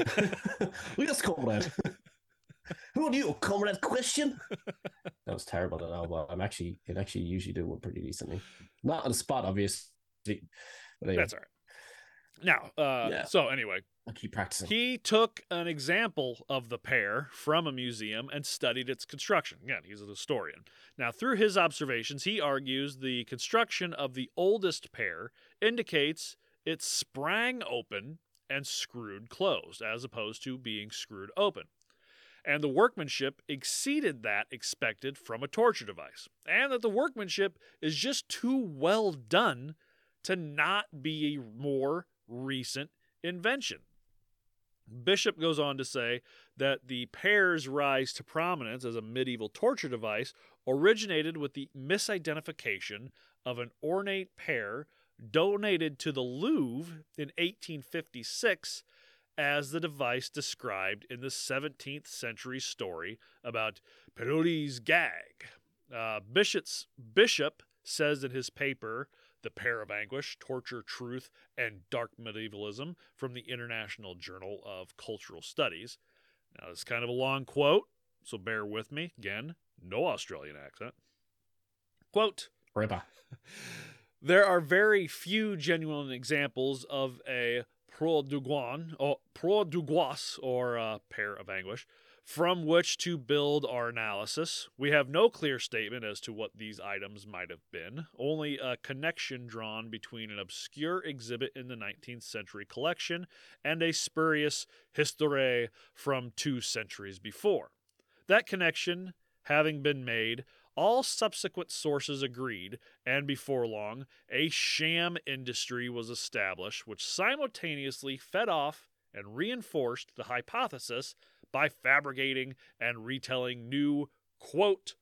yes, comrade. Who are you, comrade? Question. that was terrible. I know, but I'm actually, it actually usually do one pretty decently. Not on the spot, obviously. Anyway. That's all right. Now, uh, yeah. so anyway, I'll keep practicing. He took an example of the pear from a museum and studied its construction. Again, he's a historian. Now, through his observations, he argues the construction of the oldest pear indicates it sprang open and screwed closed, as opposed to being screwed open and the workmanship exceeded that expected from a torture device, and that the workmanship is just too well done to not be a more recent invention. Bishop goes on to say that the pear's rise to prominence as a medieval torture device originated with the misidentification of an ornate pear donated to the Louvre in 1856 as the device described in the 17th century story about Peyronie's gag. Uh, Bishop's, Bishop says in his paper, The Pear of Anguish Torture, Truth, and Dark Medievalism from the International Journal of Cultural Studies. Now, it's kind of a long quote, so bear with me. Again, no Australian accent. Quote There are very few genuine examples of a pro duguan, or oh, pro dugois, or a pear of anguish, from which to build our analysis. We have no clear statement as to what these items might have been, only a connection drawn between an obscure exhibit in the 19th century collection and a spurious histoire from two centuries before. That connection having been made, all subsequent sources agreed, and before long, a sham industry was established which simultaneously fed off and reinforced the hypothesis by fabricating and retelling new, quote,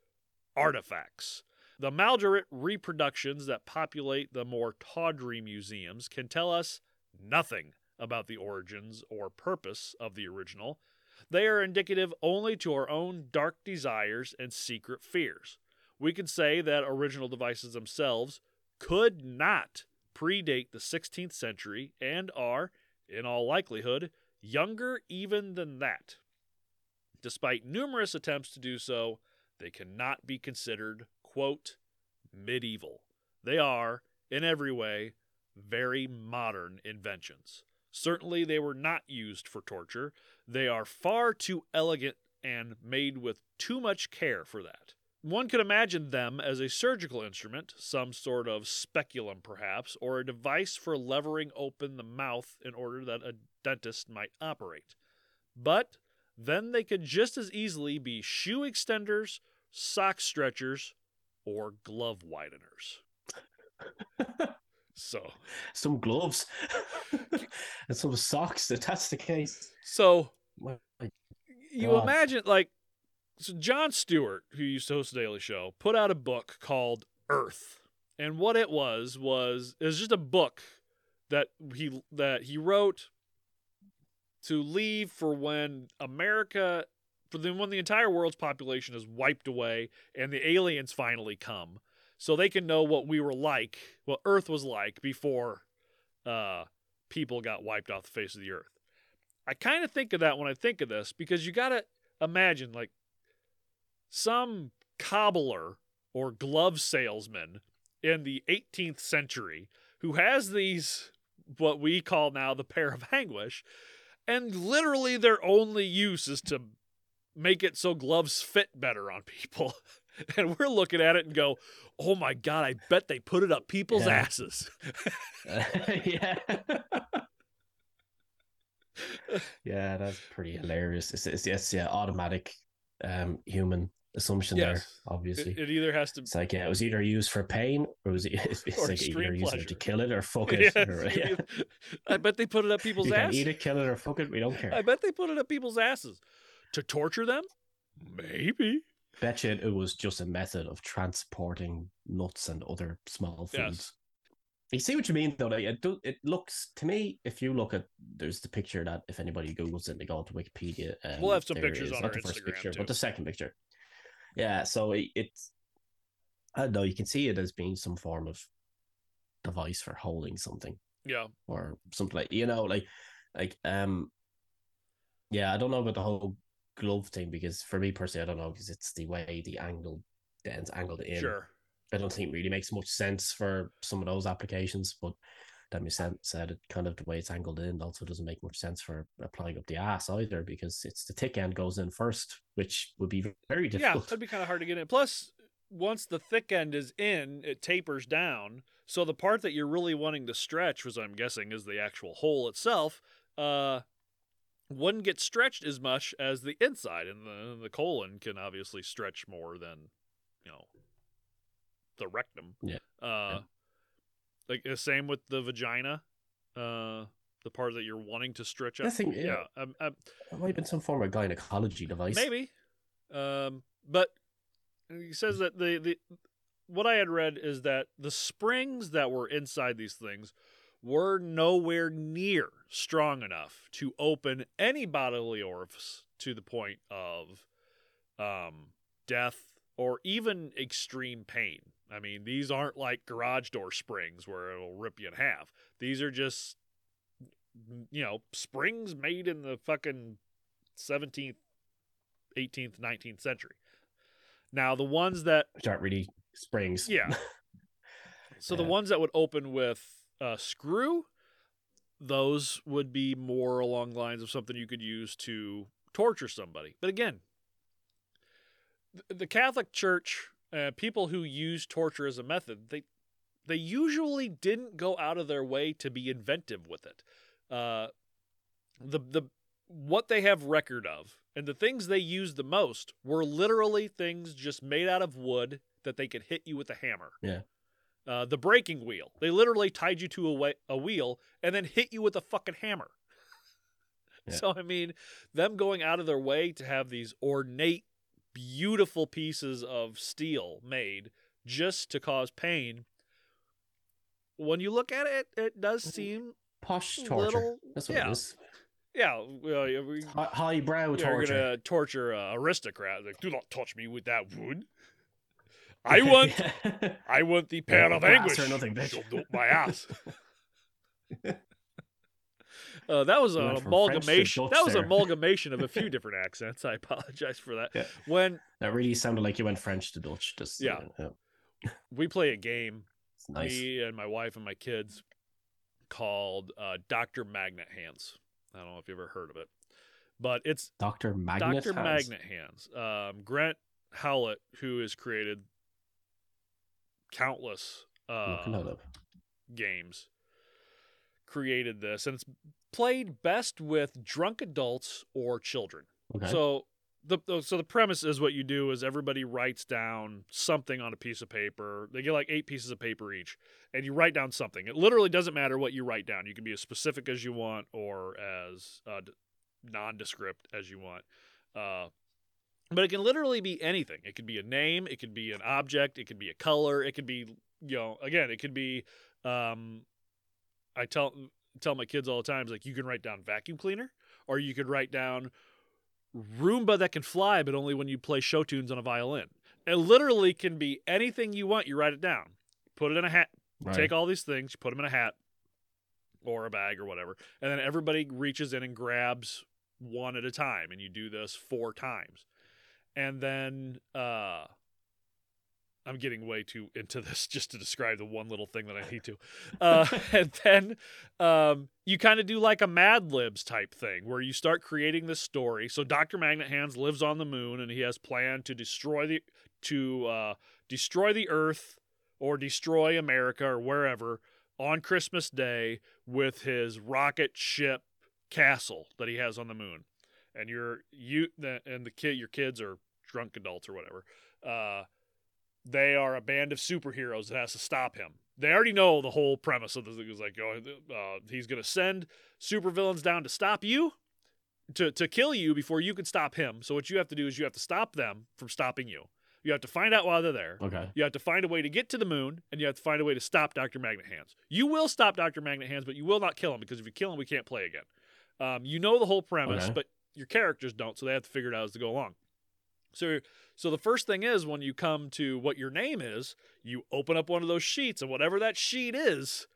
artifacts. The Maldorite reproductions that populate the more tawdry museums can tell us nothing about the origins or purpose of the original, they are indicative only to our own dark desires and secret fears. We could say that original devices themselves could not predate the 16th century and are, in all likelihood, younger even than that. Despite numerous attempts to do so, they cannot be considered, quote, medieval. They are, in every way, very modern inventions. Certainly, they were not used for torture. They are far too elegant and made with too much care for that. One could imagine them as a surgical instrument, some sort of speculum perhaps, or a device for levering open the mouth in order that a dentist might operate. But then they could just as easily be shoe extenders, sock stretchers, or glove wideners. So some gloves and some socks. If that's the case. So you imagine like so Jon Stewart, who used to host the Daily Show, put out a book called Earth. And what it was was it was just a book that he that he wrote to leave for when America for then when the entire world's population is wiped away and the aliens finally come so they can know what we were like, what Earth was like before uh, people got wiped off the face of the earth. I kind of think of that when I think of this because you got to imagine like some cobbler or glove salesman in the 18th century who has these what we call now the pear of anguish and literally their only use is to make it so gloves fit better on people and we're looking at it and go oh my god i bet they put it up people's Yeah. asses yeah. yeah, that's pretty hilarious. It's, it's, it's yeah, automatic um human assumption there, obviously. it, it either has to it's like yeah, it was either used for pain or was it it's, like either used to kill it or fuck it. Yes, or- yeah. I bet they put it up people's You asses. eat it, kill it, or fuck it. We don't care. I bet they put it up people's asses to torture them. Maybe. bet you it was just a method of transporting nuts and other small foods. Yes. You see what you mean, though. Like, it do, it looks to me. If you look at, there's the picture that if anybody googles it, they go to Wikipedia. We'll have some pictures is- on not our the first Instagram, picture, too. but the second picture. Yeah, so it, it's. I don't know. You can see it as being some form of device for holding something Yeah. or something like you know, like like um. Yeah, I don't know about the whole glove thing because for me personally, I don't know because it's the way the angle, the end's angled in. Sure. I don't think really makes much sense for some of those applications, but that being said, it kind of the way it's angled in also doesn't make much sense for applying up the ass either because it's the thick end goes in first, which would be very difficult. Yeah, that'd be kind of hard to get in. Plus, once the thick end is in, it tapers down. So the part that you're really wanting to stretch, which I'm guessing is the actual hole itself, uh, wouldn't get stretched as much as the inside, and the the colon can obviously stretch more than, you know, the rectum. Yeah. Uh, like the same with the vagina, uh, the part that you're wanting to stretch I out. think, yeah. um, um, It might have been some form of gynecology device. Maybe. Um, but he says that the, the what I had read is that the springs that were inside these things were nowhere near strong enough to open any bodily orifice to the point of um, death or even extreme pain. I mean, these aren't like garage door springs where it'll rip you in half. These are just, you know, springs made in the fucking 17th 18th, 19th century. Now, the ones that, Which aren't really springs. yeah. So the ones that would open with a screw, those would be more along the lines of something you could use to torture somebody. But again, the Catholic Church, uh, people who use torture as a method, they they usually didn't go out of their way to be inventive with it. Uh, the the what they have record of and the things they used the most were literally things just made out of wood that they could hit you with a hammer. Yeah. Uh, the breaking wheel. They literally tied you to a, a wheel and then hit you with a fucking hammer. Yeah. So, I mean, them going out of their way to have these ornate, beautiful pieces of steel made just to cause pain, when you look at it, it does seem Posh torture. little. That's what yeah. it is. Yeah. Yeah, we, Hi- Highbrow you're gonna torture uh, aristocrats. Like, do not touch me with that wood. I want, I want the pear Yeah, of anguish. or nothing, bitch. up my ass. uh, that was an went from French to amalgamation. That was an amalgamation of a few different accents. I apologize for that. Yeah. When that really sounded like you went French to Dutch. Just Yeah. yeah. we play a game, It's nice. me and my wife and my kids, called uh, Doctor Magnet Hands. I don't know if you ever heard of it, but it's Doctor Magnet. Dr. Hands. Magnet Hands. Um, Grant Howitt, who has created countless uh, games, created this, and it's played best with drunk adults or children. Okay. So the, so the premise is what you do is everybody writes down something on a piece of paper. They get like eight pieces of paper each, and you write down something. It literally doesn't matter what you write down. You can be as specific as you want or as uh, nondescript as you want. Uh, but it can literally be anything. It could be a name, it could be an object, it could be a color, it could be you know again, it could be. Um, I tell tell my kids all the time, like you can write down vacuum cleaner, or you could write down Roomba that can fly, but only when you play show tunes on a violin. It literally can be anything you want. You write it down, put it in a hat, right. take all these things, you put them in a hat or a bag or whatever, and then everybody reaches in and grabs one at a time, and you do this four times, and then uh, I'm getting way too into this just to describe the one little thing that I need to. Uh, and then um, you kind of do like a Mad Libs type thing where you start creating this story. So Dr. Magnet Hands lives on the moon and he has planned to destroy the to uh, destroy the Earth or destroy America or wherever on Christmas Day with his rocket ship castle that he has on the moon. And you're you and the kid your kids are drunk adults or whatever. Uh, they are a band of superheroes that has to stop him. They already know the whole premise of this. Is like, oh, uh, he's going to send supervillains down to stop you, to to kill you before you can stop him. So what you have to do is you have to stop them from stopping you. You have to find out why they're there. Okay. You have to find a way to get to the moon, and you have to find a way to stop Doctor Magnet Hands. You will stop Doctor Magnet Hands, but you will not kill him because if you kill him, we can't play again. Um, you know the whole premise, okay. but your characters don't, so they have to figure it out as they go along. So so the first thing is when you come to what your name is, you open up one of those sheets and whatever that sheet is,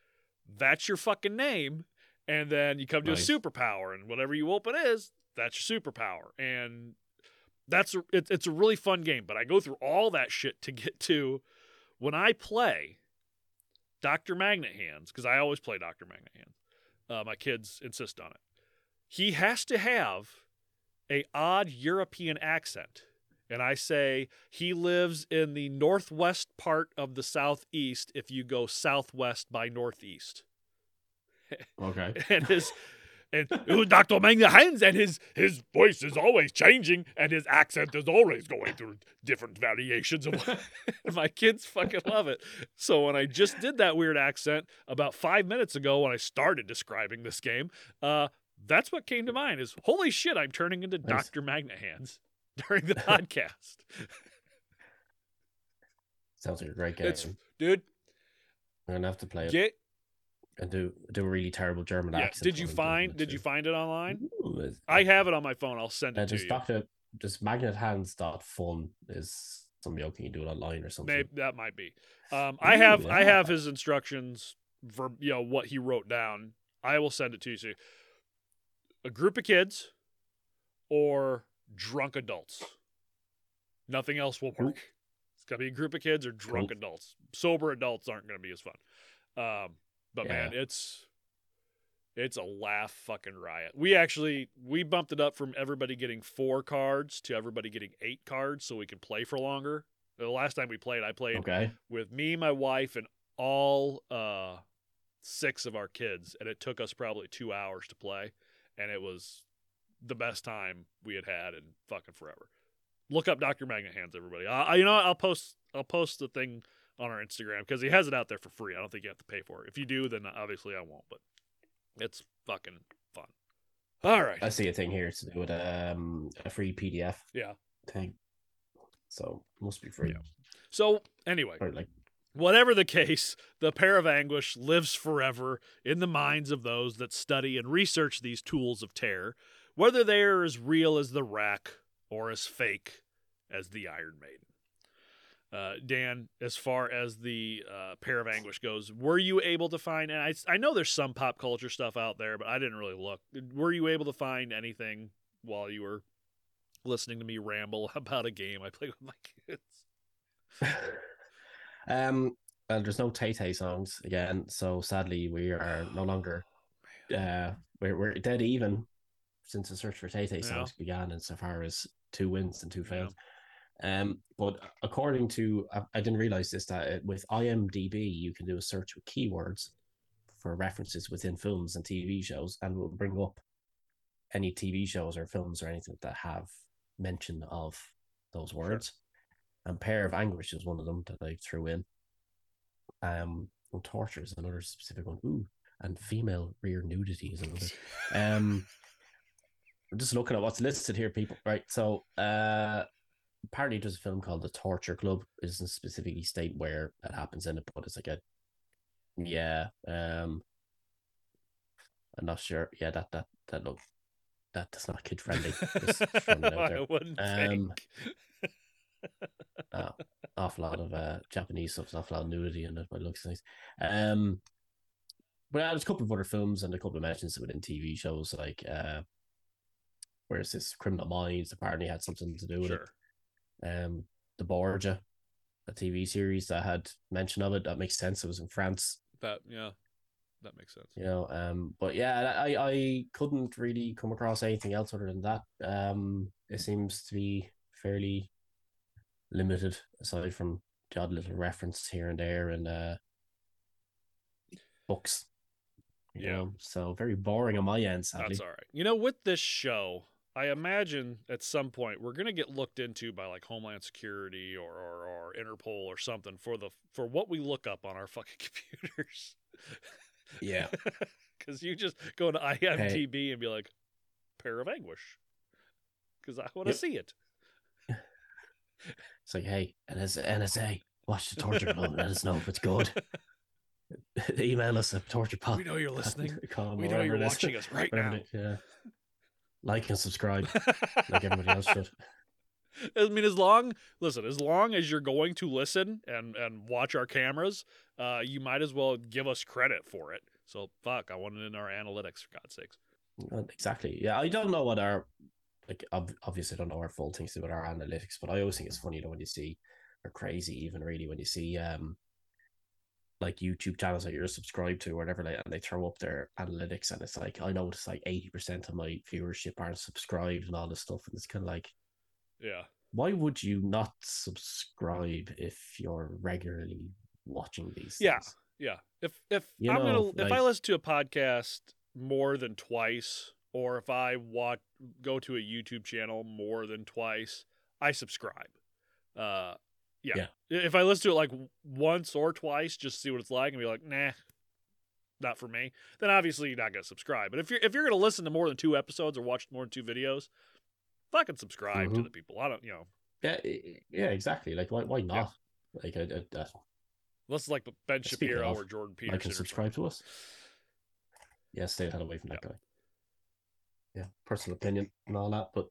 that's your fucking name. And then you come to a superpower and whatever you open is, that's your superpower. And that's a, it, it's a really fun game, but I go through all that shit to get to when I play Dr. Magnet Hands because I always play Dr. Magnet Hands. Uh, my kids insist on it. He has to have a odd European accent and I say he lives in the northwest part of the southeast if you go southwest by northeast. Okay. and his and it was Dr. Magnet Hands, and his his voice is always changing, and his accent is always going through different variations of. my kids fucking love it. So when I just did that weird accent about five minutes ago, when I started describing this game, uh, that's what came to mind. Is holy shit, I'm turning into nice. Dr. Magnet Hands. during the podcast. Sounds like a great game. It's, dude. I'm gonna have to play it. Get and do do a really terrible German yeah. accent. Did you find Did you find it online? Ooh, I have it on my phone. I'll send it uh, to just you. Doctor, just magnethands.fun is some joke you can do it online or something. Maybe that might be. Um, I have yeah. I have his instructions for you know what he wrote down. I will send it to you. So a group of kids or drunk adults. Nothing else will work. It's got to be a group of kids or drunk cool. adults. Sober adults aren't going to be as fun. Um, but yeah. man, it's it's a laugh fucking riot. We actually we bumped it up from everybody getting four cards to everybody getting eight cards so we can play for longer. The last time we played, I played okay. with me, my wife, and all uh, six of our kids, and it took us probably two hours to play, and it was the best time we had had in fucking forever. Look up Dr. Magnet Hands, everybody. I, you know, I'll post I'll post the thing on our Instagram because he has it out there for free. I don't think you have to pay for it. If you do, then obviously I won't. But it's fucking fun. All right. I see a thing here to do with um, a free PDF. Yeah. Thing. So must be free. Yeah. So anyway, like Whatever the case, the pear of anguish lives forever in the minds of those that study and research these tools of terror whether they are as real as the rack or as fake as the Iron Maiden. Uh, Dan, as far as the uh, pear of anguish goes, were you able to find? And I, I know there's some pop culture stuff out there, but I didn't really look. Were you able to find anything while you were listening to me ramble about a game I play with my kids? um, well, there's no Tay Tay songs again, so sadly we are no longer. Oh, uh, we're we're dead even since the search for Tay Tay songs yeah. began, insofar as two wins and two fails. Yeah. Um, but according to, I, I didn't realize this that with IMDb you can do a search with keywords for references within films and TV shows, and will bring up any TV shows or films or anything that have mention of those words. Sure. And pear of anguish is one of them that I threw in. Um, and torture is another specific one. Ooh, and female rear nudity is another. um, I'm just looking at what's listed here, people. Right, so uh, apparently there's a film called The Torture Club. It doesn't specifically state where that happens in it, but it's like a yeah. Um, I'm not sure. Yeah, that that that look that that's not kid friendly. I wouldn't um, think. uh, awful lot of uh, Japanese stuff, awful lot of nudity and it, it looks nice. Um, but there's a couple of other films and a couple of mentions within TV shows like uh, where's this Criminal Minds apparently had something to do with sure. it. Um, the Borgia, a TV series that had mention of it. That makes sense. It was in France. That yeah, that makes sense. You know, um, but yeah, I I couldn't really come across anything else other than that. Um, it seems to be fairly limited aside from the odd little reference here and there and uh books. yeah. Know? So very boring on my end, sadly. That's all right. You know, with this show, I imagine at some point we're gonna get looked into by like Homeland Security or, or, or Interpol or something for the for what we look up on our fucking computers. Yeah. Because you just go to IMDb hey. and be like, pear of anguish. Because I want to yep. see it. It's like, hey, NSA, NSA watch the torture film. Let us know if it's good. Email us at torture pod. We know you're listening. we know you're watching us right now. yeah. Like and subscribe, like everybody else should. I mean, as long listen, as long as you're going to listen and and watch our cameras, uh, you might as well give us credit for it. So fuck, I want it in our analytics for God's sakes. Exactly. Yeah, I don't know what our like ob- obviously I don't know our full things about our analytics, but I always think it's funny though when you see or crazy even really when you see um like YouTube channels that you're subscribed to or whatever, like, and they throw up their analytics, and it's like I notice like eighty percent of my viewership aren't subscribed and all this stuff, and it's kind of like, yeah, why would you not subscribe if you're regularly watching these? Yeah, things? yeah. If if you I'm know, gonna like, if I listen to a podcast more than twice, or if I watch go to a YouTube channel more than twice, I subscribe. Uh, yeah. yeah. If I listen to it like once or twice, just see what it's like, and be like, nah, not for me. Then obviously you're not gonna subscribe. But if you're if you're gonna listen to more than two episodes or watch more than two videos, fucking subscribe mm-hmm. to the people. I don't, you know. Yeah, yeah, exactly. Like, why, why not? Yeah. Like, I, I, I, Let's like Ben Shapiro of, or Jordan Peterson. I can subscribe to us. Yeah, stay the hell away from that guy yeah, personal opinion and all that. But yeah,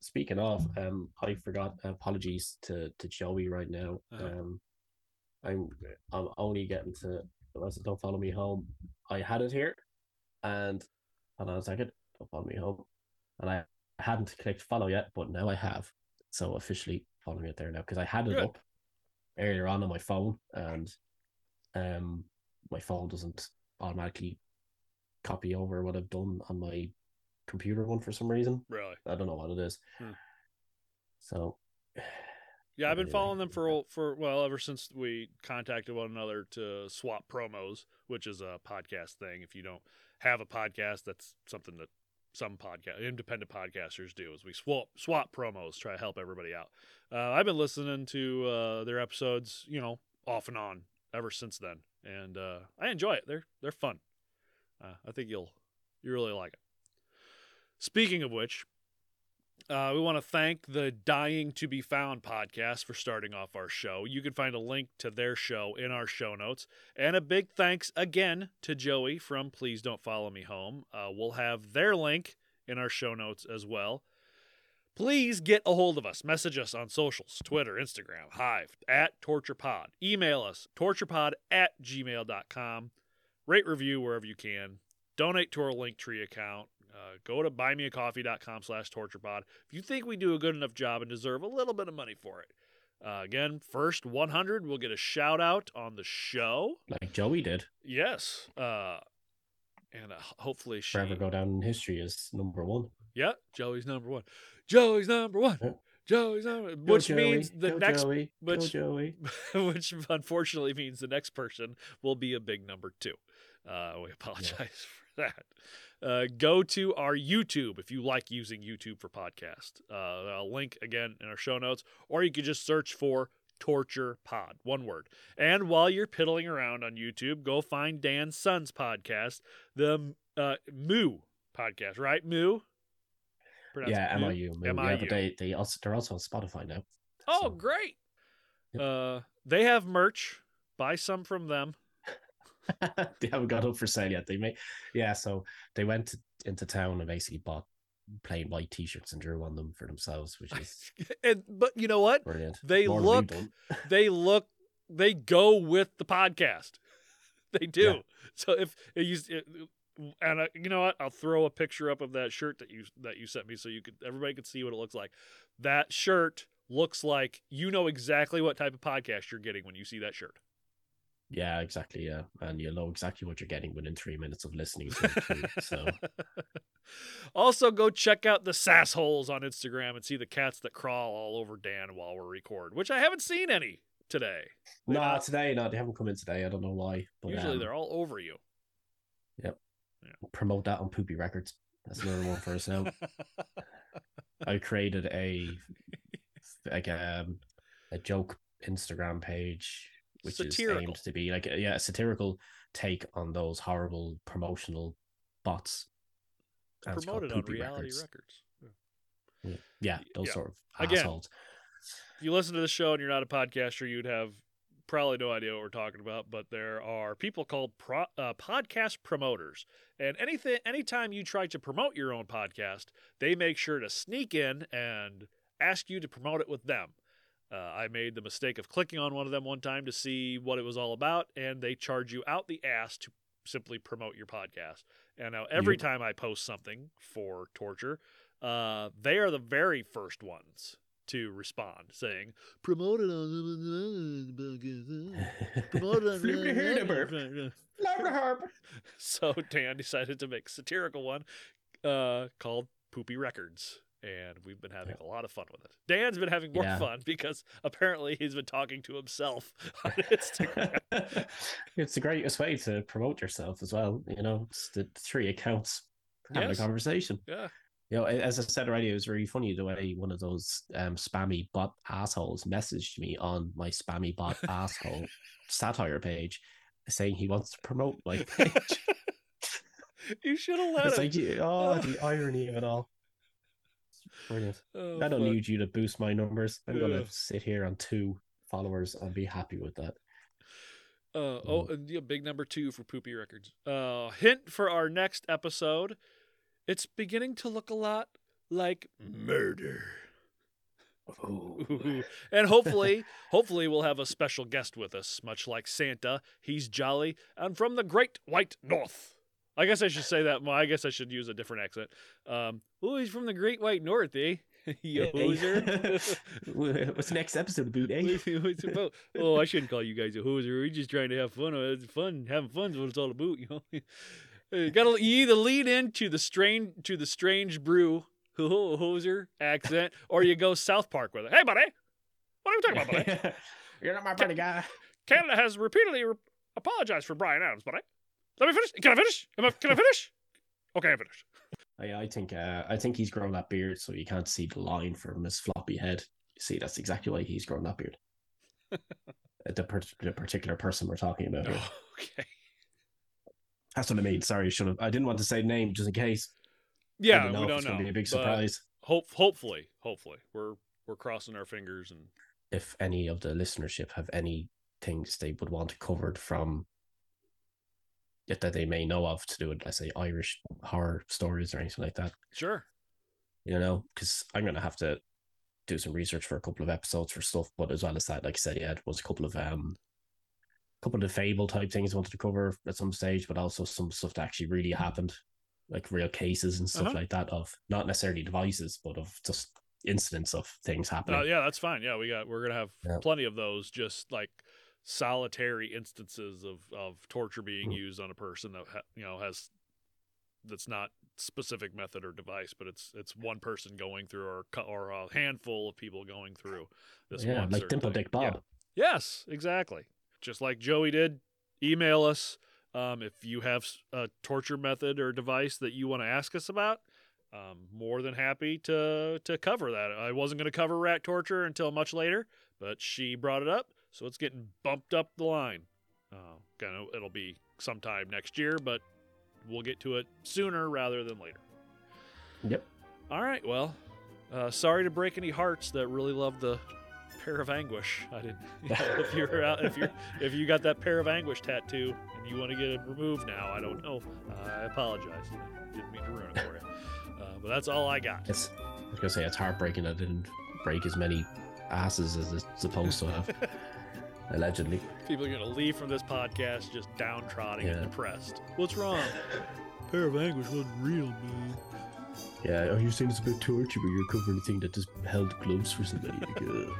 speaking of, um, I forgot. Apologies to to Joey right now. Um, I'm I'm only getting to. Don't follow me home. I had it here, and hold on a second. Don't follow me home, and I hadn't clicked follow yet, but now I have. So officially following it there now because I had it Good. up earlier on on my phone, and um, my phone doesn't automatically copy over what I've done on my computer one for some reason. Really? I don't know what it is. Hmm. So yeah, I've been following them for for well ever since we contacted one another to swap promos, which is a podcast thing. If you don't have a podcast, that's something that some podcast independent podcasters do. Is we swap swap promos, try to help everybody out. Uh, I've been listening to uh, their episodes, you know, off and on ever since then, and uh, I enjoy it. They're they're fun. Uh, I think you'll you really like it. Speaking of which, uh, we want to thank the Dying to Be Found podcast for starting off our show. You can find a link to their show in our show notes. And a big thanks again to Joey from Please Don't Follow Me Home. Uh, we'll have their link in our show notes as well. Please get a hold of us. Message us on socials Twitter, Instagram, Hive, at TorturePod. Email us, torturepod at gmail.com. Rate, review wherever you can. Donate to our Linktree account uh, go to buymeacoffee.com slash torturepod if you think we do a good enough job and deserve a little bit of money for it. Uh, again, first 100 will get a shout out on the show. Like Joey did. Yes. Uh, and uh, hopefully she... Forever go down in history as number one. Yeah, Joey's number one. Joey's number one. Yeah. Joey's number one. Which Joey. means the go next... Joey. Which, which unfortunately means the next person will be a big number two. Uh, we apologize that. Uh, go to our YouTube if you like using YouTube for podcast. Uh, I'll link again in our show notes, or you could just search for Torture Pod, one word. And while you're piddling around on YouTube, go find Dan's son's podcast, the uh, Moo podcast, right? Moo. Yeah, MIU. Moo. MIU. Yeah, but they they also they're also on Spotify now. Oh, so. great! Yep. Uh, they have merch. Buy some from them. they haven't got up for sale yet. They may, yeah. So they went to, into town and basically bought plain white T-shirts and drew on them for themselves, which is. and but you know what? Brilliant. They More look. they look. They go with the podcast. They do. Yeah. So if you uh, and I, you know what? I'll throw a picture up of that shirt that you that you sent me so you could everybody could see what it looks like. That shirt looks like you know exactly what type of podcast you're getting when you see that shirt. Yeah, exactly. Yeah, and you know exactly what you're getting within three minutes of listening to it. So, also go check out the sassholes on Instagram and see the cats that crawl all over Dan while we're recording, which I haven't seen any today. No, nah, today, no, they haven't come in today. I don't know why. But, usually um, they're all over you. Yep. Yeah. Promote that on Poopy Records. That's another one for us now. I created a like um, a joke Instagram page which satirical. is aimed to be like a, yeah, a satirical take on those horrible promotional bots. Promoted on reality records. records. Yeah. yeah, those yeah. sort of Again, assholes. If you listen to the show and you're not a podcaster, you'd have probably no idea what we're talking about, but there are people called pro, uh, podcast promoters. And anything, anytime you try to promote your own podcast, they make sure to sneak in and ask you to promote it with them. Uh, I made the mistake of clicking on one of them one time to see what it was all about, and they charge you out the ass to simply promote your podcast. And now every time I post something for torture, uh, they are the very first ones to respond, saying, "Promote it on promote it on." so Dan decided to make a satirical one uh, called "Poopy Records." And we've been having a lot of fun with it. Dan's been having more yeah. fun because apparently he's been talking to himself on Instagram. it's the greatest way to promote yourself as well. You know, it's the three accounts having yes. a conversation. Yeah. You know, as I said already, it was really funny the way one of those um, spammy bot assholes messaged me on my spammy bot asshole satire page saying he wants to promote my page. you should have let it's him. like, oh, the irony of it all. Brilliant. Oh, I don't fuck. need you to boost my numbers. I'm yeah. gonna sit here on two followers and be happy with that. Uh, oh, and yeah, big number two for Poopy Records. Uh, hint for our next episode: it's beginning to look a lot like murder. Ooh. and hopefully, hopefully we'll have a special guest with us, much like Santa. He's jolly and from the Great White North. I guess I should say that. Well, I guess I should use a different accent. Um, oh, he's from the Great White North, eh? you hoser. What's the next episode about, eh? What's about? Oh, I shouldn't call you guys a hoser. We're just trying to have fun. It's fun. Having fun is what it's all about, you know. you gotta you either lead into the strange to the strange brew hoser accent, or you go South Park with it. Hey, buddy, what are you talking about, buddy? You're not my buddy guy. Canada has repeatedly re- apologized for Bryan Adams, buddy. Let me finish. Can I finish? I, can I finish? Okay, I finished. I, I think uh, I think he's grown that beard, so you can't see the line from his floppy head. You see, that's exactly why he's grown that beard. the, per- the particular person we're talking about okay. That's what I mean. Sorry, should have. I didn't want to say name just in case. Yeah, don't we don't it's know. Going to be a big surprise. Hope, hopefully, hopefully, we're we're crossing our fingers and. If any of the listenership have any things they would want covered from that they may know of to do with, let's say, Irish horror stories or anything like that. Sure. You know, because I'm going to have to do some research for a couple of episodes for stuff. But as well as that, like I said, yeah, it was a couple of um, couple of fable type things I wanted to cover at some stage, but also some stuff that actually really happened, like real cases and stuff uh-huh. like that of not necessarily devices, but of just incidents of things happening. Uh, yeah, that's fine. Yeah, we got we're gonna have yeah. plenty of those. Just like solitary instances of, of torture being mm. used on a person that ha, you know has that's not specific method or device, but it's it's one person going through or or a handful of people going through this. Yeah, like Dimple Dick Bob. Yeah. Yes, exactly. Just like Joey did. Email us. Um, if you have a torture method or device that you want to ask us about, um, more than happy to to cover that. I wasn't going to cover rat torture until much later, but she brought it up, so it's getting bumped up the line. Uh, kind of, it'll be sometime next year, but we'll get to it sooner rather than later. Yep. All right. Well, uh, sorry to break any hearts that really love the pear of anguish. I didn't. You know, if you're out, if you if you got that pear of anguish tattoo and you want to get it removed now, I don't know. Uh, I apologize. Didn't mean to ruin it for you. Uh, but that's all I got. It's, I was gonna say it's heartbreaking that it didn't break as many asses as it's supposed to have. allegedly. People are gonna leave from this podcast just downtrodden yeah. and depressed. What's wrong? pear of anguish wasn't real, man. Yeah, oh, you're saying it's about torture, but you're covering a thing that just held gloves for somebody. Like, uh...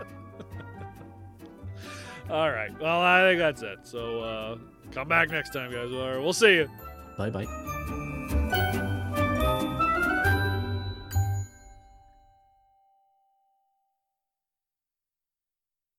All right. Well, I think that's it. So uh, come back next time, guys. We'll see you. Bye bye.